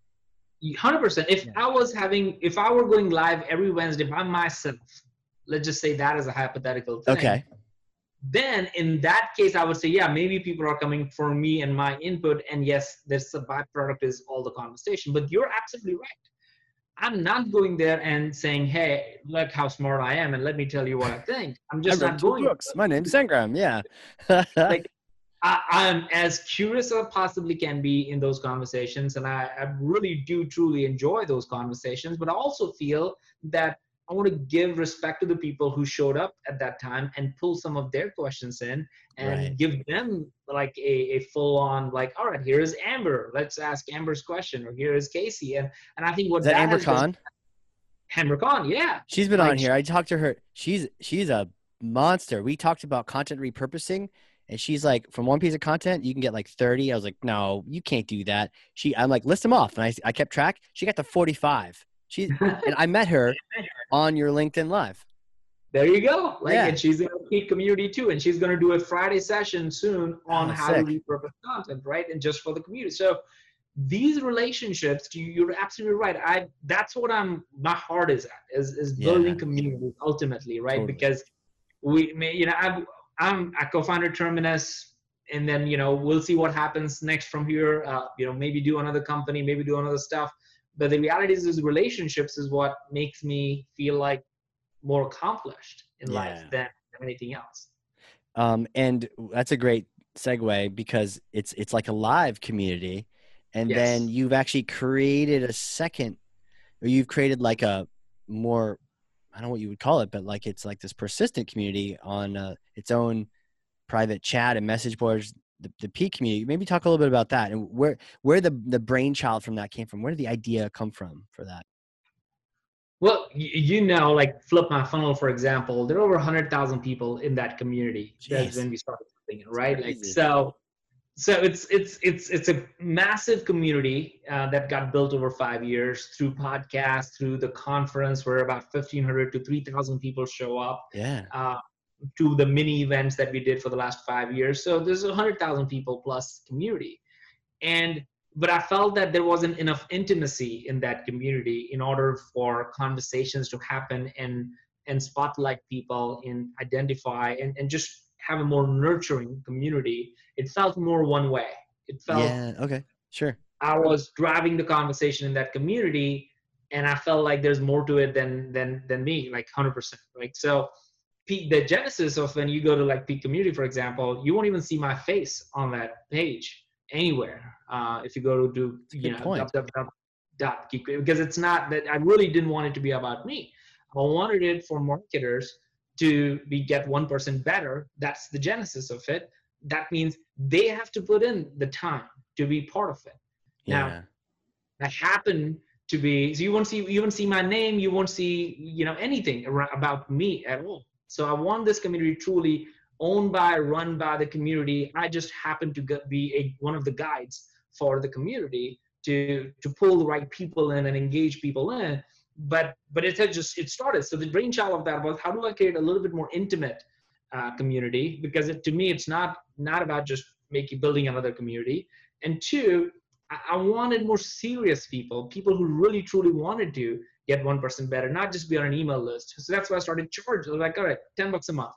Hundred percent. If yeah. I was having, if I were going live every Wednesday by myself, let's just say that is a hypothetical thing. Okay. Then in that case, I would say, yeah, maybe people are coming for me and my input, and yes, there's a byproduct is all the conversation. But you're absolutely right. I'm not going there and saying, "Hey, look how smart I am," and let me tell you what I think. I'm just not going. Books. My name's Sangram. Yeah. like, I, am as curious as I possibly can be in those conversations, and I, I really do truly enjoy those conversations. But I also feel that I want to give respect to the people who showed up at that time and pull some of their questions in and right. give them like a, a full on like, all right, here is Amber. Let's ask Amber's question, or here is Casey. And and I think what is that, that Amber Khan? Amber Khan, yeah. She's been like, on here. I talked to her. She's she's a monster. We talked about content repurposing. And she's like, from one piece of content, you can get like 30. I was like, no, you can't do that. She, I'm like, list them off. And I, I kept track. She got to 45. She and I met her on your LinkedIn Live. There you go. Like, yeah. and she's in a Peak community too, and she's going to do a Friday session soon on oh, how sick. to repurpose content, right? And just for the community. So these relationships, you, are absolutely right. I that's what I'm my heart is at is is building yeah. communities ultimately, right? Totally. Because we, you know, I'm I'm a co-founder Terminus and then you know we'll see what happens next from here uh, you know maybe do another company maybe do another stuff but the reality is, is relationships is what makes me feel like more accomplished in yeah. life than anything else um, and that's a great segue because it's it's like a live community and yes. then you've actually created a second or you've created like a more i don't know what you would call it but like it's like this persistent community on uh, its own private chat and message boards the, the peak community maybe talk a little bit about that and where where the the brainchild from that came from where did the idea come from for that? Well you know like flip my funnel for example there are over 100000 people in that community that's when we started thinking right? Like so so it's it's it's it's a massive community uh, that got built over five years through podcasts through the conference where about 1500 to 3000 people show up. Yeah. Uh, to the mini events that we did for the last five years. So there's a hundred thousand people plus community, and but I felt that there wasn't enough intimacy in that community in order for conversations to happen and and spotlight people and identify and, and just have a more nurturing community. It felt more one way. It felt yeah okay sure. I was driving the conversation in that community, and I felt like there's more to it than than than me, like hundred percent. Like so the genesis of when you go to like peak community for example you won't even see my face on that page anywhere uh, if you go to do you know dot because it's not that I really didn't want it to be about me. I wanted it for marketers to be get one person better. That's the genesis of it. That means they have to put in the time to be part of it. Yeah. Now, I happen to be so you won't see you won't see my name, you won't see you know anything about me at all. So I want this community truly owned by, run by the community. I just happen to be a, one of the guides for the community to to pull the right people in and engage people in. But but it had just it started. So the brainchild of that was how do i create a little bit more intimate uh, community? Because it, to me it's not not about just making building another community. And two I, I wanted more serious people people who really truly wanted to get one person better not just be on an email list. So that's why i started charging I was like all right 10 bucks a month.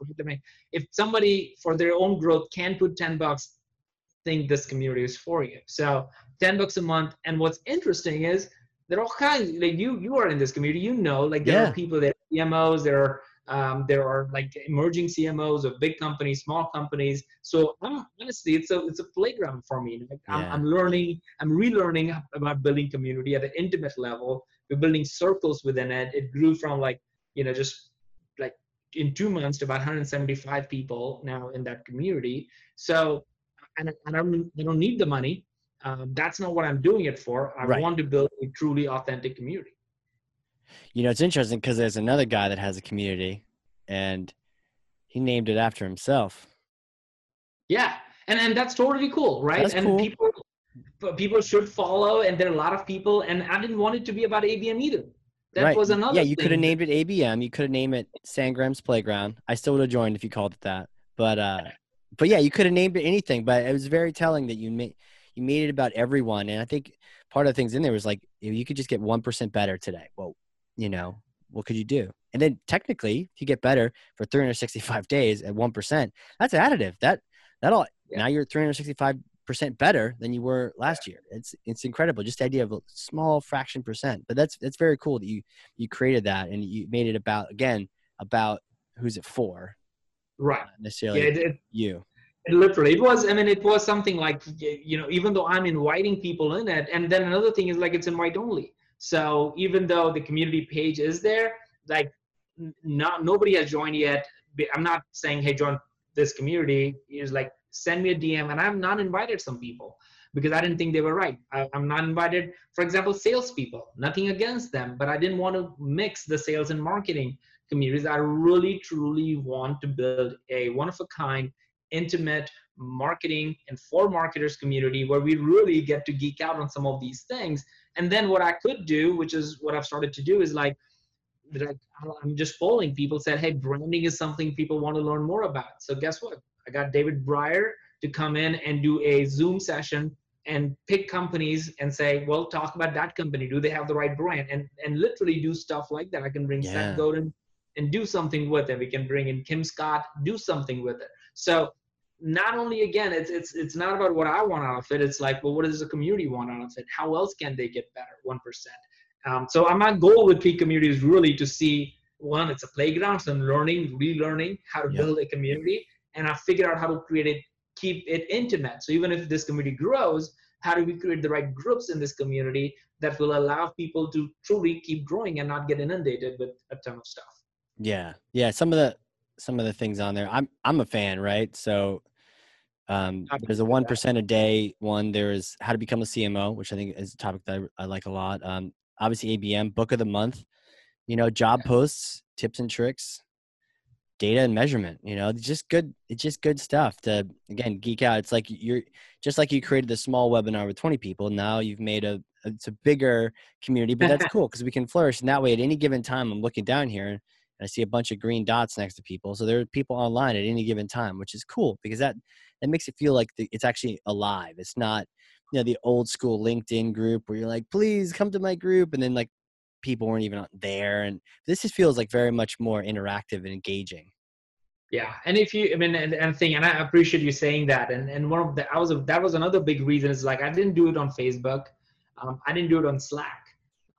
If somebody for their own growth can put 10 bucks think this community is for you. So 10 bucks a month and what's interesting is there are all kinds like you you are in this community you know like there yeah. are people that cmos there are um, there are like emerging cmos of big companies small companies. So I'm, honestly it's a it's a playground for me. Like, yeah. I'm, I'm learning i'm relearning about building community at an intimate level we're building circles within it it grew from like you know just like in two months to about 175 people now in that community so and, and I, don't, I don't need the money um, that's not what I'm doing it for. I right. want to build a truly authentic community. You know, it's interesting because there's another guy that has a community, and he named it after himself. Yeah, and and that's totally cool, right? That's and cool. people people should follow, and there are a lot of people, and I didn't want it to be about ABM either. That right. was another. Yeah, you could have named it ABM. You could have named it Sangram's Playground. I still would have joined if you called it that. But uh, but yeah, you could have named it anything. But it was very telling that you made you made it about everyone. And I think part of the things in there was like, you could just get 1% better today. Well, you know, what could you do? And then technically, if you get better for 365 days at 1%, that's additive. That, that'll, yeah. now you're 365 percent better than you were last year. It's it's incredible. Just the idea of a small fraction percent. But that's that's very cool that you you created that and you made it about again about who's it for, right? necessarily yeah, it, it, you literally it was i mean it was something like you know even though i'm inviting people in it and then another thing is like it's invite only so even though the community page is there like not nobody has joined yet i'm not saying hey join this community is like send me a dm and i'm not invited some people because i didn't think they were right. I, i'm not invited for example salespeople nothing against them but i didn't want to mix the sales and marketing communities. I really truly want to build a one of a kind intimate marketing and for marketers community where we really get to geek out on some of these things. And then what i could do which is what i've started to do is like i'm just polling. People said hey branding is something people want to learn more about. So guess what i got david brier to come in and do a zoom session and pick companies and say well talk about that company. Do they have the right brand? And and literally do stuff like that. I can bring yeah. seth godin and do something with it. We can bring in kim scott do something with it. So not only again it's it's it's not about what i want out of it. It's like well what does the community want out of it? How else can they get better? One percent. Um, so my goal with peak community is really to see one it's a playground so i'm learning relearning how to build a community and i figured out how to create it keep it intimate so even if this community grows how do we create the right groups in this community that will allow people to truly keep growing and not get inundated with a ton of stuff yeah yeah some of the some of the things on there. I'm I'm a fan, right? So um, there's a one percent a day one. There's how to become a CMO, which I think is a topic that I, I like a lot. Um, obviously ABM book of the month. You know, job posts, tips and tricks, data and measurement. You know, it's just good. It's just good stuff to again geek out. It's like you're just like you created a small webinar with 20 people. Now you've made a it's a bigger community, but that's cool because we can flourish. And that way, at any given time, I'm looking down here and I see a bunch of green dots next to people. So there are people online at any given time, which is cool because that that makes it feel like the, it's actually alive. It's not you know the old school LinkedIn group where you're like, please come to my group, and then like people weren't even there. And this just feels like very much more interactive and engaging. Yeah, and if you, I mean, and, and thing, and I appreciate you saying that. And and one of the, I was, a, that was another big reason is like I didn't do it on Facebook, um, I didn't do it on Slack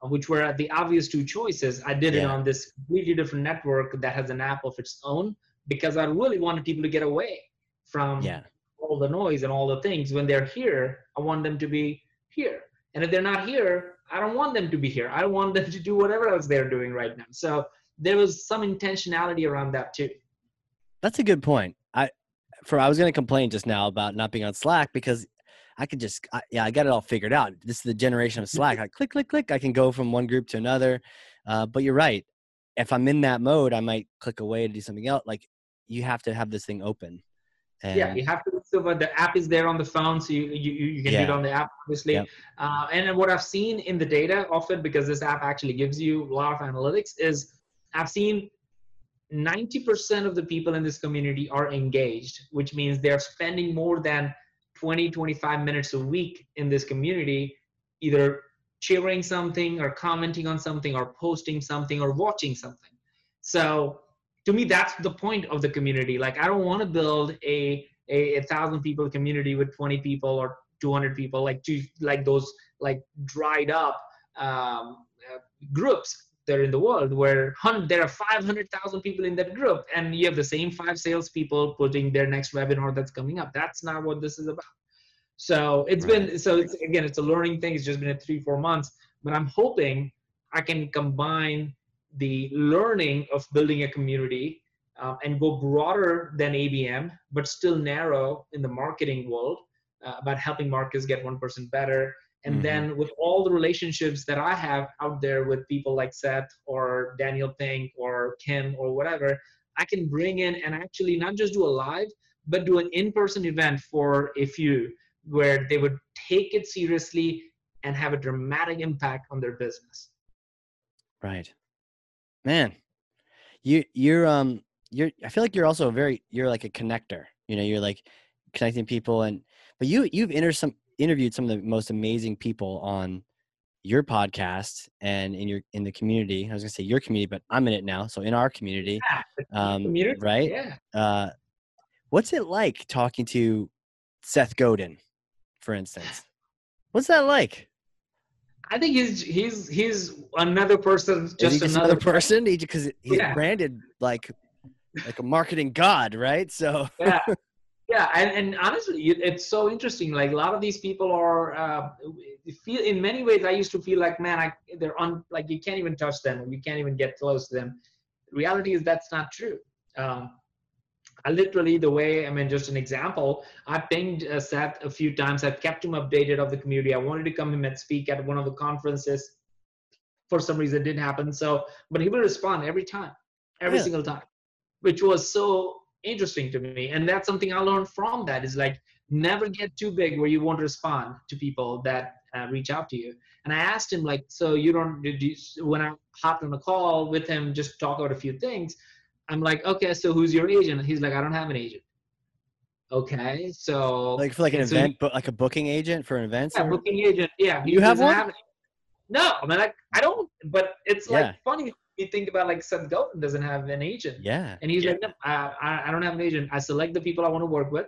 which were the obvious two choices. I did yeah. it on this completely different network that has an app of its own because I really wanted people to get away from yeah. all the noise and all the things. When they're here, I want them to be here. And if they're not here, I don't want them to be here. I want them to do whatever else they're doing right now. So there was some intentionality around that too. That's a good point. I for I was going to complain just now about not being on Slack because I could just I, yeah I got it all figured out. This is the generation of Slack. I click click click. I can go from one group to another. Uh, but you're right. If I'm in that mode, I might click away to do something else. Like you have to have this thing open. And yeah, you have to. So, but the app is there on the phone, so you you, you can yeah. do it on the app, obviously. Yep. Uh, and what I've seen in the data of it, because this app actually gives you a lot of analytics, is I've seen 90% of the people in this community are engaged, which means they're spending more than 20, 25 minutes a week in this community, either sharing something or commenting on something or posting something or watching something. So to me that's the point of the community like i don't want to build a, a a, thousand people community with 20 people or 200 people like like those like dried up um, uh, groups that are in the world where there are 500,000 people in that group and you have the same five salespeople putting their next webinar that's coming up. That's not what this is about. So it's right. been so it's, again it's a learning thing. It's just been a three four months but i'm hoping i can combine the learning of building a community um, and go broader than ABM, but still narrow in the marketing world uh, about helping marketers get 1% person better. And mm-hmm. then with all the relationships that I have out there with people like Seth or Daniel Pink or Kim or whatever, I can bring in and actually not just do a live, but do an in person event for a few where they would take it seriously and have a dramatic impact on their business. Right man you you're um you're i feel like you're also very you're like a connector you know you're like connecting people and but you you've inter some interviewed some of the most amazing people on your podcast and in your in the community i was gonna say your community but i'm in it now so in our community um community? right yeah uh what's it like talking to seth godin for instance what's that like I think he's he's he's another person. Just, just another, another person. because he, he's yeah. branded like like a marketing god, right? So yeah, yeah, and, and honestly, it's so interesting. Like a lot of these people are uh, feel in many ways. I used to feel like, man, I they're on like you can't even touch them, you can't even get close to them. reality is that's not true. Um, I literally the way I mean, just an example. I pinged uh, Seth a few times. I've kept him updated of the community. I wanted to come in and speak at one of the conferences. For some reason, it didn't happen. So, but he will respond every time, every single time, which was so interesting to me. And that's something I learned from that is like never get too big where you won't respond to people that uh, reach out to you. And I asked him like, so you don't did you, when I hopped on a call with him, just talk about a few things I'm like, okay, so who's your agent? He's like, I don't have an agent. Okay, so like for like an so event, but like a booking agent for an event. Yeah, booking agent. Yeah, you have one. Have no, I mean, like I don't. But it's like yeah. funny. You think about like Seth Godin doesn't have an agent. Yeah. And he's yeah. like, no, I, I don't have an agent. I select the people I want to work with,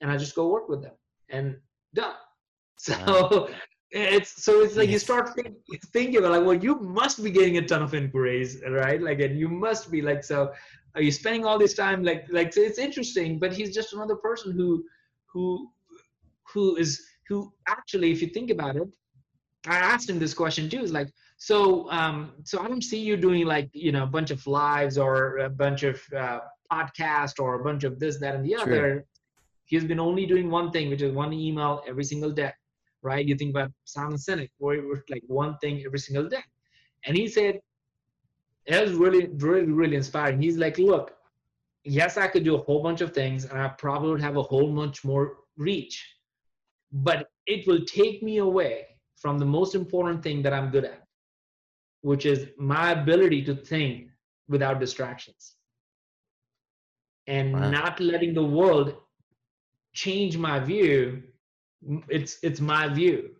and I just go work with them, and done. So wow. it's so it's like yes. you start think, thinking about like well you must be getting a ton of inquiries right like and you must be like so are you spending all this time like like so it's interesting but he's just another person who who who is who actually if you think about it i asked him this question too is like so um so i don't see you doing like you know a bunch of lives or a bunch of uh, podcast or a bunch of this that and the True. other he's been only doing one thing which is one email every single day right you think about simon sinek where it was like one thing every single day and he said it was really, really, really inspiring. He's like, look, yes, I could do a whole bunch of things and I probably would have a whole bunch more reach, but it will take me away from the most important thing that I'm good at, which is my ability to think without distractions and wow. not letting the world change my view. It's, it's my view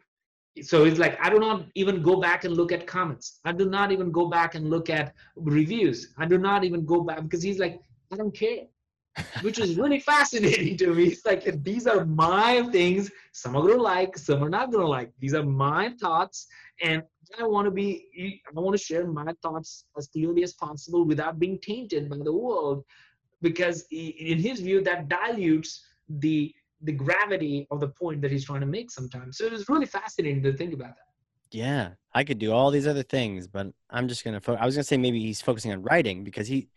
so it's like i do not even go back and look at comments i do not even go back and look at reviews i do not even go back because he's like i don't care which is really fascinating to me it's like these are my things some are gonna like some are not gonna like these are my thoughts and i want to be i want to share my thoughts as clearly as possible without being tainted by the world because in his view that dilutes the the gravity of the point that he's trying to make sometimes. So it was really fascinating to think about that. Yeah, I could do all these other things, but I'm just gonna. Fo- I was gonna say maybe he's focusing on writing because he.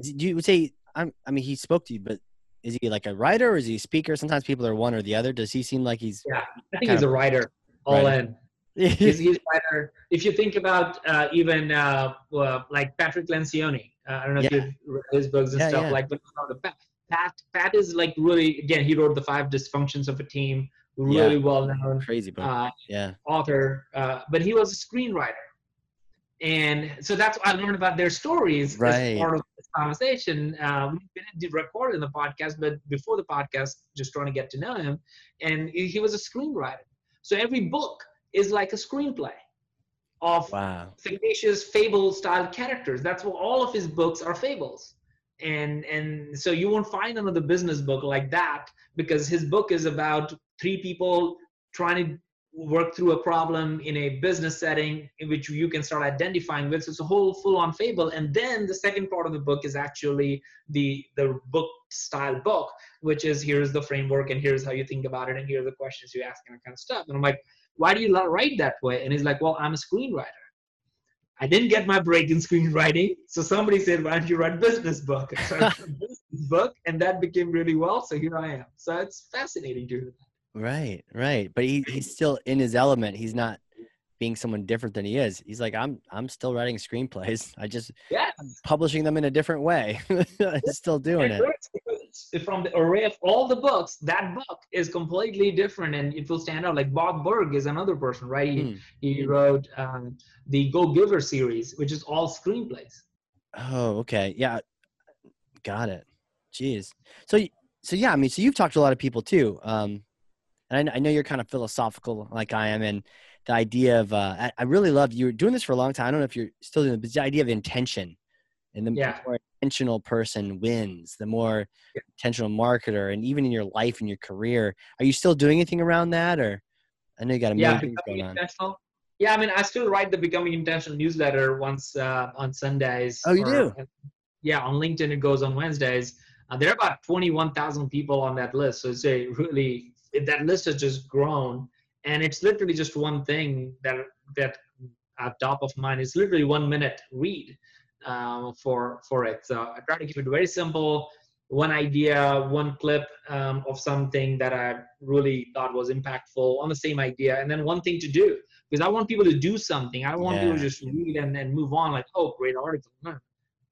Do you would say I'm? I mean, he spoke to you, but is he like a writer or is he a speaker? Sometimes people are one or the other. Does he seem like he's? Yeah, I think he's a writer, all in. he's, he's writer. If you think about uh, even uh, well, like Patrick Lencioni, uh, I don't know yeah. if you've read his books and yeah, stuff. Yeah. Like, but Pat, Pat is like really again. He wrote the five dysfunctions of a team. Really well known, crazy book. Uh, yeah, author. Uh, but he was a screenwriter, and so that's what I learned about their stories right. as part of this conversation. Uh, we didn't record in the podcast, but before the podcast, just trying to get to know him, and he was a screenwriter. So every book is like a screenplay of wow. fictitious fable style characters. That's what all of his books are fables. And and so you won't find another business book like that because his book is about three people trying to work through a problem in a business setting in which you can start identifying with. So it's a whole full-on fable. And then the second part of the book is actually the the book style book, which is here's the framework and here's how you think about it and here are the questions you ask and that kind of stuff. And I'm like, why do you write that way? And he's like, well, I'm a screenwriter. I didn't get my break in screenwriting. So somebody said, why don't you write business book? So I business book and that became really well. So here I am. So it's fascinating to hear that. Right, right. But he, he's still in his element. He's not being someone different than he is. He's like, I'm I'm still writing screenplays. I just yeah publishing them in a different way. still doing it from the array of all the books, that book is completely different and it will stand out. Like Bob Burg is another person, right? He, mm. he wrote um, the Go Giver series, which is all screenplays. Oh, okay. Yeah. Got it. Jeez. So, so yeah, I mean, so you've talked to a lot of people too. Um, and I, I know you're kind of philosophical like I am. And the idea of, uh, I, really loved you were doing this for a long time. I don't know if you're still doing it, but the idea of intention and the yeah. more intentional person wins the more yeah. intentional marketer and even in your life and your career are you still doing anything around that or i know you got a yeah, things going on yeah i mean i still write the becoming intentional newsletter once uh, on sundays oh you or, do yeah on linkedin it goes on wednesdays uh, there are about 21000 people on that list so it's a really that list has just grown and it's literally just one thing that that at top of mind is literally one minute read um, for for it. So I try to keep it very simple. One idea, one clip um, of something that I really thought was impactful on the same idea, and then one thing to do because I want people to do something. I don't want yeah. people to just read and then move on like, oh, great article.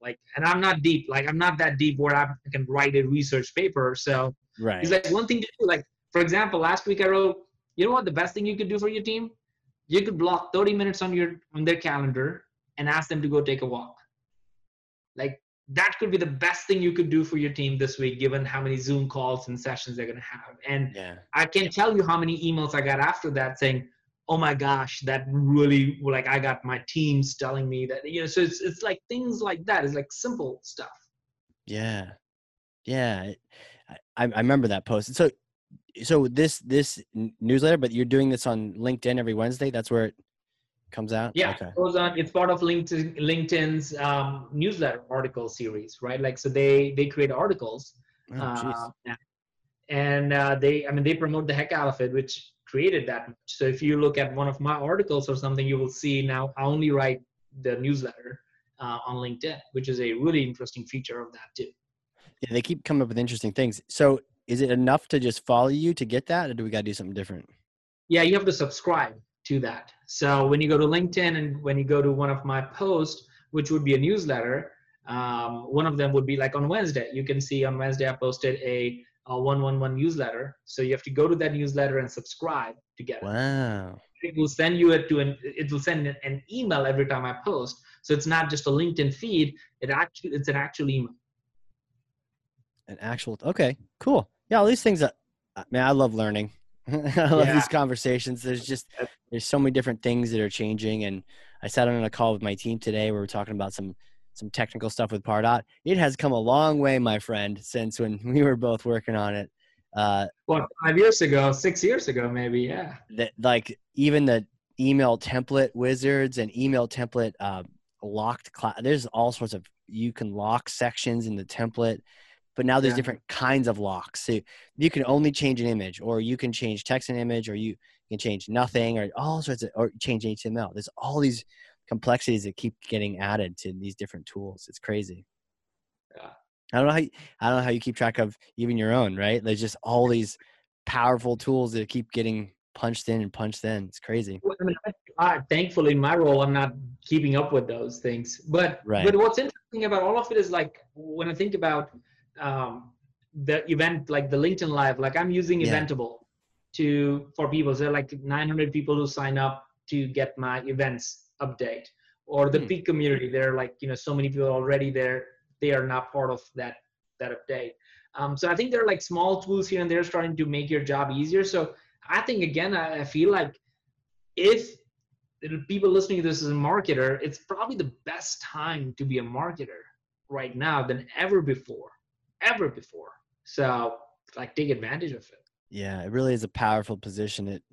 Like, and I'm not deep. Like, I'm not that deep where I can write a research paper. So right. it's like one thing to do. Like, for example, last week I wrote, you know what, the best thing you could do for your team, you could block 30 minutes on your on their calendar and ask them to go take a walk. Like that could be the best thing you could do for your team this week given how many zoom calls and sessions they're going to have. And yeah. i can tell you how many emails i got after that saying oh my gosh that really like i got my teams telling me that you know so it's, it's like things like that. It's like simple stuff. Yeah. Yeah. I, I remember that post. So so this this newsletter but you're doing this on linkedin every wednesday that's where it comes out? Yeah, okay. it goes on. It's part of LinkedIn, LinkedIn's um, newsletter article series, right? Like, so they they create articles, oh, uh, and uh, they, I mean, they promote the heck out of it, which created that. So if you look at one of my articles or something, you will see now I only write the newsletter uh, on LinkedIn, which is a really interesting feature of that too. Yeah, they keep coming up with interesting things. So is it enough to just follow you to get that, or do we got to do something different? Yeah, you have to subscribe to that. So when you go to LinkedIn and when you go to one of my posts, which would be a newsletter, um, one of them would be like on Wednesday. You can see on Wednesday I posted a, a 111 newsletter. So you have to go to that newsletter and subscribe to get it. Wow. It will send you it to an it will send an email every time I post. So it's not just a LinkedIn feed. It actually it's an actual email. An actual okay, cool. Yeah, all these things that man, I love learning. I love yeah. these conversations. There's just there's so many different things that are changing. And I sat on a call with my team today. where we're talking about some some technical stuff with Pardot. It has come a long way, my friend, since when we were both working on it. Uh, well, five years ago, six years ago, maybe, yeah. That like even the email template wizards and email template uh, locked class. There's all sorts of you can lock sections in the template but now there's yeah. different kinds of locks. So you can only change an image, or you can change text and image, or you can change nothing or all sorts of or change html there's all these complexities that keep getting added to these different tools it's crazy Yeah. i don't know how you, i don't know how you keep track of even your own right there's just all these powerful tools that keep getting punched in and punched in it's crazy Well, I mean, I, thankfully, in my role, I'm not keeping up with those things. But Right. but what's interesting about all of it is like when I think about um, the event, like the LinkedIn Live, like I'm using Yeah. Eventable to for people. So like 900 people who sign up to get my events update, or the Hmm. Peak community. There are like you know so many people already there. They are not part of that that update. Um, so I think there are like small tools here and there starting to make your job easier. So I think again, I, I feel like if people listening to this as a marketer, it's probably the best time to be a marketer right now than ever before, ever before. So like take advantage of it. Yeah, it really is a powerful position. It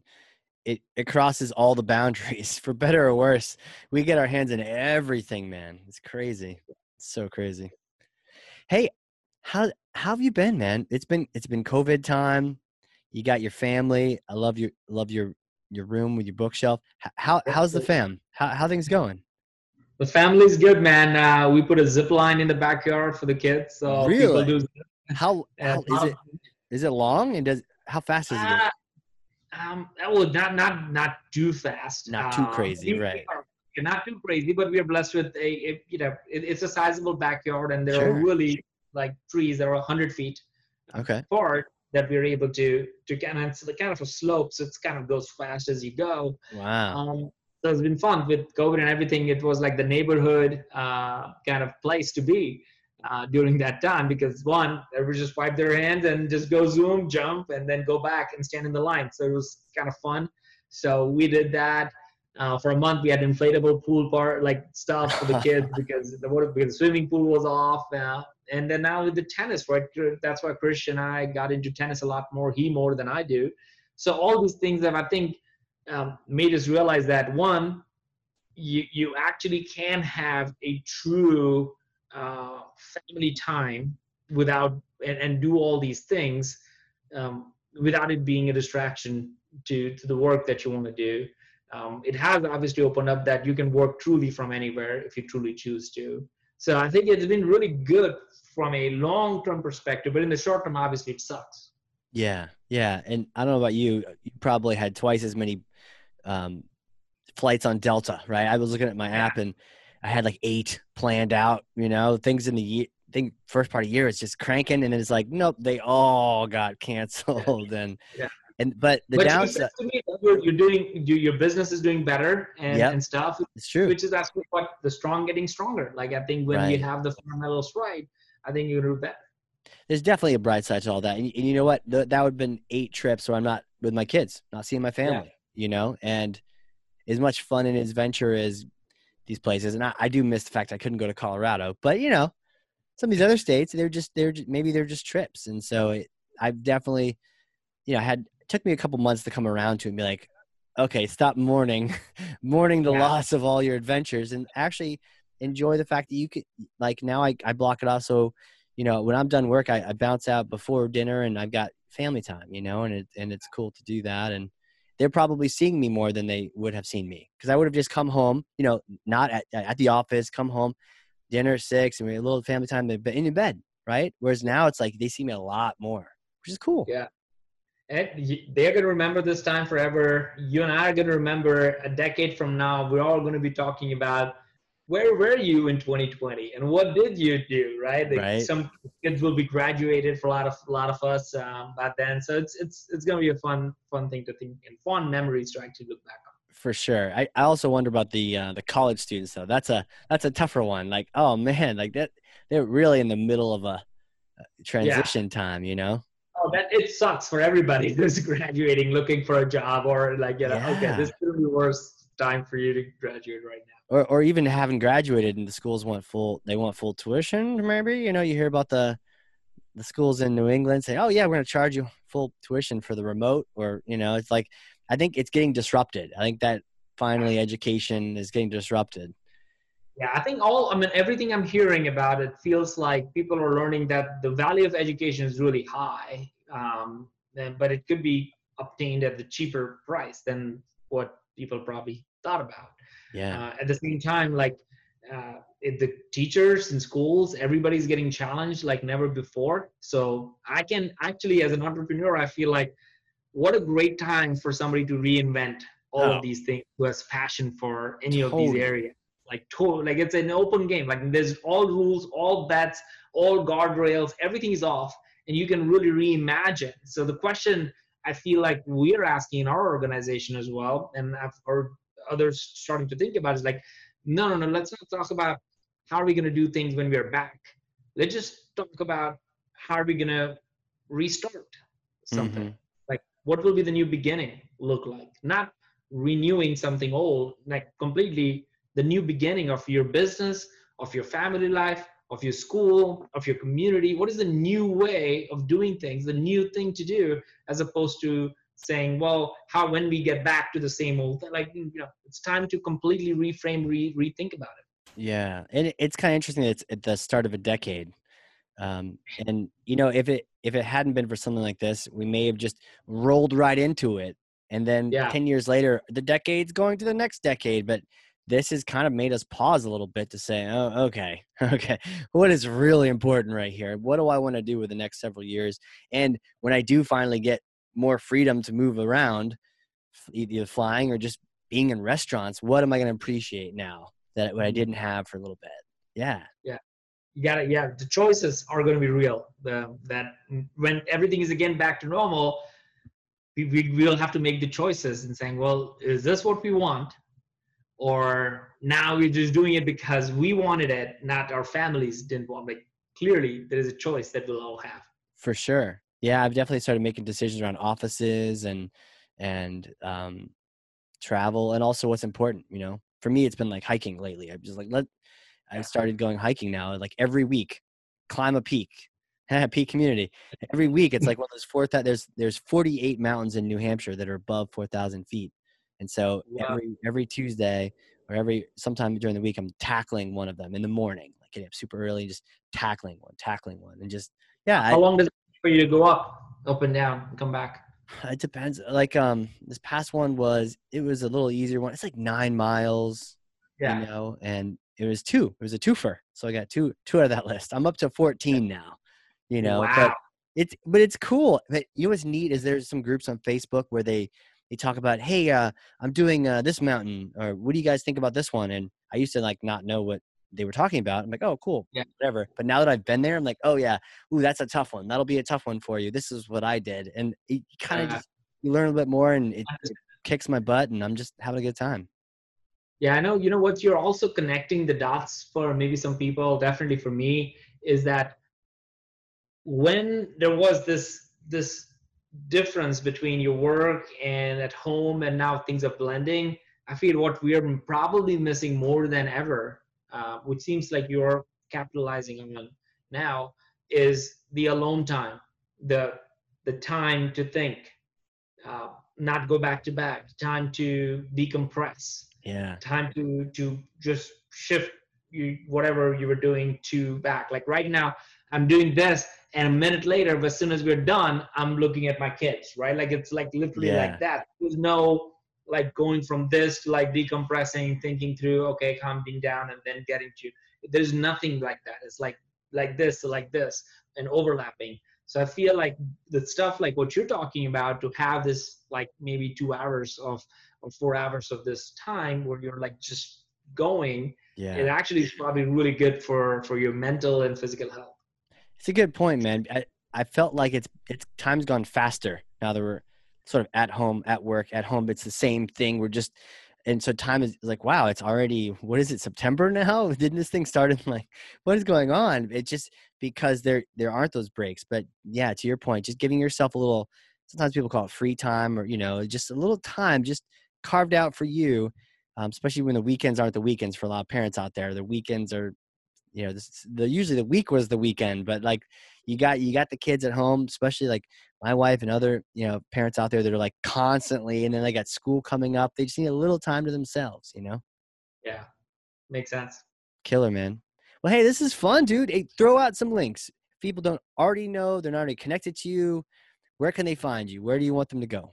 it it crosses all the boundaries for better or worse. We get our hands in everything, man. It's crazy. It's so crazy. Hey, how how have you been, man? It's been it's been COVID time. You got your family. I love your love your your room with your bookshelf. How how's the fam? How how things going? The family's good, man. Uh, we put a zip line in the backyard for the kids, so Really? people do. How, uh, how is it is it long and does how fast is it? Uh, um, well, not not not too fast. Not too Um, crazy, we right. are- not too crazy, but we are blessed with a, a you know it, it's a sizable backyard, and there Sure. are really like trees that are hundred feet Okay. apart that we're able to to kind of it's kind of a slope, so it's kind of goes fast as you go. Wow. Um, so it's been fun with COVID and everything. It was like the neighborhood uh, kind of place to be uh, during that time because one, everybody just wipe their hands and just go zoom, jump, and then go back and stand in the line. So it was kind of fun. So we did that. Uh, for a month, we had inflatable pool part like stuff for the kids because the water because the swimming pool was off. Uh, and then now with the tennis, right? That's why Krish and I got into tennis a lot more. He more than I do. So all these things that I think um, made us realize that one, you you actually can have a true uh, family time without and, and do all these things um, without it being a distraction to to the work that you want to do. Um, it has obviously opened up that you can work truly from anywhere if you truly choose to. So I think it's been really good from a long term perspective, but in the short term, obviously it sucks. Yeah, yeah, and I don't know about you. You probably had twice as many um, flights on Delta, right? I was looking at my Yeah. app and I had like eight planned out. You know, things in the year. Think first part of the year it's just cranking, and then it's like, nope, they all got canceled. And Yeah. and but the downside, to me you're, you're doing you, your business is doing better and, Yep. and stuff it's true. which is actually what the strong getting stronger like i think when Right. you have the fundamentals right i think you do better There's definitely a bright side to all that, and, and you know what? Th- that would have been eight trips where I'm not with my kids, not seeing my family. You know, and as much fun and adventure as these places, and I, I do miss the fact I couldn't go to Colorado, but you know, some of these other states, they're just they're just, maybe they're just trips, and so it, I've definitely, you know, had it took me a couple months to come around to it and be like, okay, stop mourning, mourning the Yeah. loss of all your adventures, and actually enjoy the fact that you could like now I, I block it off. So you know when i'm done work I, I bounce out before dinner and i've got family time you know and it, and it's cool to do that. And they're probably seeing me more than they would have seen me because i would have just come home you know not at, at the office come home dinner six and we had a little family time in in bed right? Whereas now it's like they see me a lot more which is cool. Yeah. and they're going to remember this time forever. You and i are going to remember a decade from now we're all going to be talking about where were you in 2020 and what did you do right, Like, Right. some kids will be graduated for a lot of a lot of us um, by then. So it's it's it's going to be a fun fun thing to think and fun memories to actually look back on. For sure. I, I also wonder about the uh, the college students though. That's a that's a tougher one. Like oh man like that they're really in the middle of a uh, transition time you know? Oh, that it sucks for everybody who's graduating, looking for a job, or like, you know, okay, this is the worst time for you to graduate right now. Or or even haven't graduated and the schools want full they want full tuition maybe you know you hear about the the schools in new england say oh yeah we're going to charge you full tuition for the remote or you know it's like i think it's getting disrupted i think that finally education is getting disrupted Yeah, I think all, I mean, everything I'm hearing about it feels like people are learning that the value of education is really high, um, but it could be obtained at the cheaper price than what people probably thought about. Yeah. Uh, at the same time, like uh, the teachers in schools, everybody's getting challenged like never before. So I can actually, as an entrepreneur, I feel like what a great time for somebody to reinvent all oh. of these things who has passion for any totally. of these areas. Like total, like it's an open game. Like there's all rules, all bets, all guardrails. Everything is off, and you can really reimagine. So the question I feel like we're asking in our organization as well, and I've heard others starting to think about is like, no, no, no. Let's not talk about how are we going to do things when we're back. Let's just talk about how are we going to restart something. Mm-hmm. Like, what will be the new beginning look like? Not renewing something old, like completely the new beginning of your business, of your family life, of your school, of your community. What is the new way of doing things, the new thing to do, as opposed to saying, well, how when we get back to the same old thing, like you know, it's time to completely reframe, re- rethink about it. Yeah, and it's kind of interesting. That it's at the start of a decade, um, and you know, if it if it hadn't been for something like this, we may have just rolled right into it, and then yeah. ten years later, the decade's going to the next decade. But this has kind of made us pause a little bit to say, oh, okay, okay, what is really important right here? What do I want to do with the next several years? And when I do finally get more freedom to move around, either flying or just being in restaurants, what am I going to appreciate now? that what I mm-hmm. didn't have for a little bit. Yeah. Yeah. You got it. Yeah. The choices are going to be real. The, that when everything is again back to normal, we, we will have to make the choices and saying, well, is this what we want? Or now we're just doing it because we wanted it, not our families didn't want. Like clearly, there is a choice that we'll all have. For sure. Yeah, I've definitely started making decisions around offices and and um, travel, and also what's important. You know, for me, it's been like hiking lately. I'm just like, let, I started going hiking now, like every week, climb a peak, peak community. Every week, it's like one of those four. There's there's 48 mountains in New Hampshire that are above 4,000 feet, and so wow. every every Tuesday or every sometime during the week, I'm tackling one of them in the morning, like getting up super early, just tackling one, tackling one, and just yeah. How I, long does it for you to go up, up and down, and come back? It depends. Like um, this past one was it was a little easier one. It's like nine miles. Yeah. You know, and it was two. It was a twofer. So I got two two out of that list. I'm up to 14 now. You know, wow. but it's but it's cool. But you know what's neat is there's some groups on Facebook where they they talk about, hey, uh, I'm doing uh, this mountain, or what do you guys think about this one? And I used to like not know what they were talking about. I'm like, oh, cool, yeah, whatever. But now that I've been there, I'm like, oh yeah, ooh, that's a tough one. That'll be a tough one for you. This is what I did, and it kind of uh, you learn a bit more, and it, it kicks my butt, and I'm just having a good time. Yeah, I know. You know what? You're also connecting the dots for maybe some people. Definitely for me, is that when there was this this difference between your work and at home, and now things are blending. I feel what we're probably missing more than ever uh, which seems like you're capitalizing on now, is the alone time, the the time to think, uh, not go back to back, time to decompress, yeah, time to to just shift you whatever you were doing to back. Like right now, I'm doing this, and a minute later, as soon as we're done, I'm looking at my kids, right? Like it's like literally yeah. like that. There's no like going from this to like decompressing, thinking through, okay, calming down, and then getting to. There's nothing like that. It's like like this, like this, and overlapping. So I feel like the stuff like what you're talking about to have this like maybe two hours of or four hours of this time where you're like just going. Yeah. It actually is probably really good for for your mental and physical health. It's a good point, man. I, I felt like it's it's time's gone faster now that we're sort of at home, at work, at home. It's the same thing. We're just, and so time is like, wow, it's already, what is it, September now? Didn't this thing start in like, what is going on? It just, because there, there aren't those breaks. But yeah, to your point, just giving yourself a little, sometimes people call it free time or, you know, just a little time just carved out for you. Um, especially when the weekends aren't the weekends for a lot of parents out there. The weekends are you know this, the usually the week was the weekend but like you got you got the kids at home especially like my wife and other you know parents out there that are like constantly and then they got school coming up they just need a little time to themselves you know? Yeah. Makes sense. Killer man. Well hey this is fun dude. Hey, throw out some links. If people don't already know they're not already connected to you. Where can they find you? Where do you want them to go?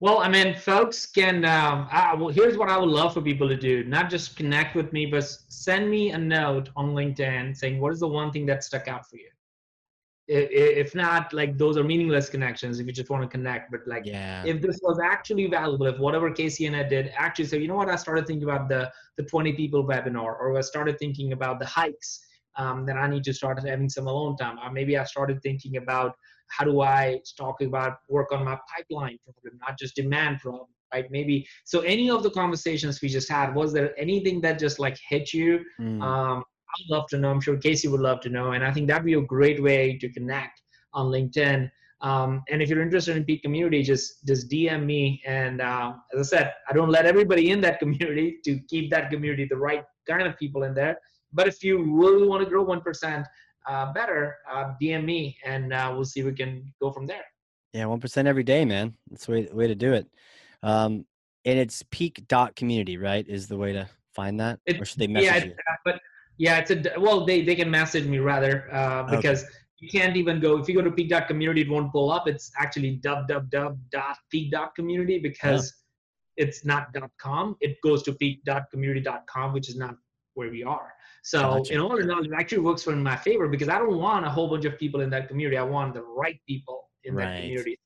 Well, I mean, folks can. Um, I, well, here's what I would love for people to do: not just connect with me, but send me a note on LinkedIn saying what is the one thing that stuck out for you. If not, like those are meaningless connections. If you just want to connect, but like, yeah. if this was actually valuable, if whatever Casey and I did actually said, you know what, I started thinking about the the 20 people webinar, or I started thinking about the hikes. Um, then I need to start having some alone time. Or maybe I started thinking about how do I talk about work on my pipeline problem, not just demand problem, right? Maybe so. Any of the conversations we just had, was there anything that just like hit you? Mm. Um, I'd love to know. I'm sure Casey would love to know, and I think that'd be a great way to connect on LinkedIn. Um, and if you're interested in Peak Community, just just DM me. And uh, as I said, I don't let everybody in that community to keep that community the right kind of people in there. But if you really want to grow one percent, uh, better, uh, DM me and uh, we'll see if we can go from there. Yeah, one percent every day, man. That's the way, way to do it. Um, and it's peak dot community, right? Is the way to find that, it, or should they message yeah, you? but yeah, it's a well, they they can message me rather uh, because. Okay. You can't even go if you go to peak dot community, it won't pull up. It's actually www.peak.community because it's not dot .com. It goes to peak.community.com, which is not where we are. So gotcha. in all in all, it actually works for my favor because I don't want a whole bunch of people in that community. I want the right people in right. that community.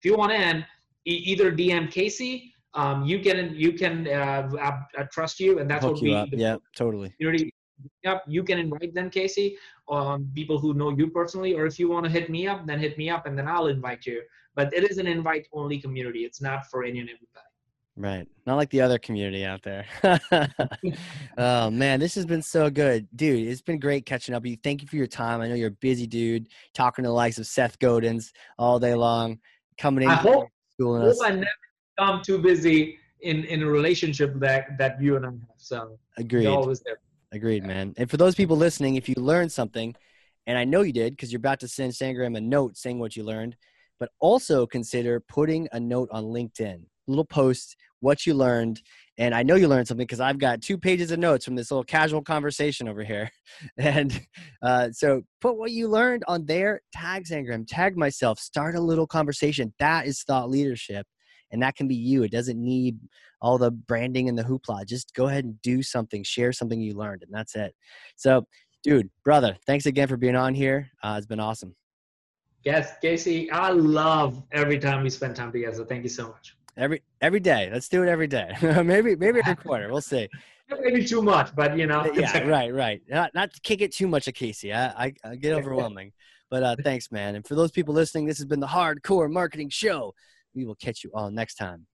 If you want in, e- either DM Casey. Um, you can you can uh, I, I trust you, and that's Hook what we. Yeah, totally. Community. Yep, you can invite them, Casey, um, people who know you personally, or if you want to hit me up, then hit me up, and then I'll invite you. But it is an invite-only community. It's not for any and everybody. Right. Not like the other community out there. oh man, this has been so good. Dude, it's been great catching up with you. Thank you for your time. I know you're a busy dude talking to the likes of Seth Godin's all day long, coming in I hope, schooling hope us. I never become too busy in, in a relationship that, that you and I have. So agreed. Always there. Agreed, man. And for those people listening, if you learned something, and I know you did because you're about to send Sangram a note saying what you learned, but also consider putting a note on LinkedIn little post, what you learned. And I know you learned something because I've got two pages of notes from this little casual conversation over here. And uh, so put what you learned on there, tag Sangram, tag myself, start a little conversation. That is thought leadership. And that can be you. It doesn't need all the branding and the hoopla. Just go ahead and do something, share something you learned, and that's it. So, dude, brother, thanks again for being on here. Uh, it's been awesome. Yes, Casey, I love every time we spend time together. Thank you so much. Every every day. Let's do it every day. maybe maybe every quarter. We'll see. Maybe too much, but you know. yeah, right, right. Not not to kick it too much of Casey. I, I, I get overwhelming. but uh, thanks, man. And for those people listening, this has been the Hard Corps Marketing Show. We will catch you all next time.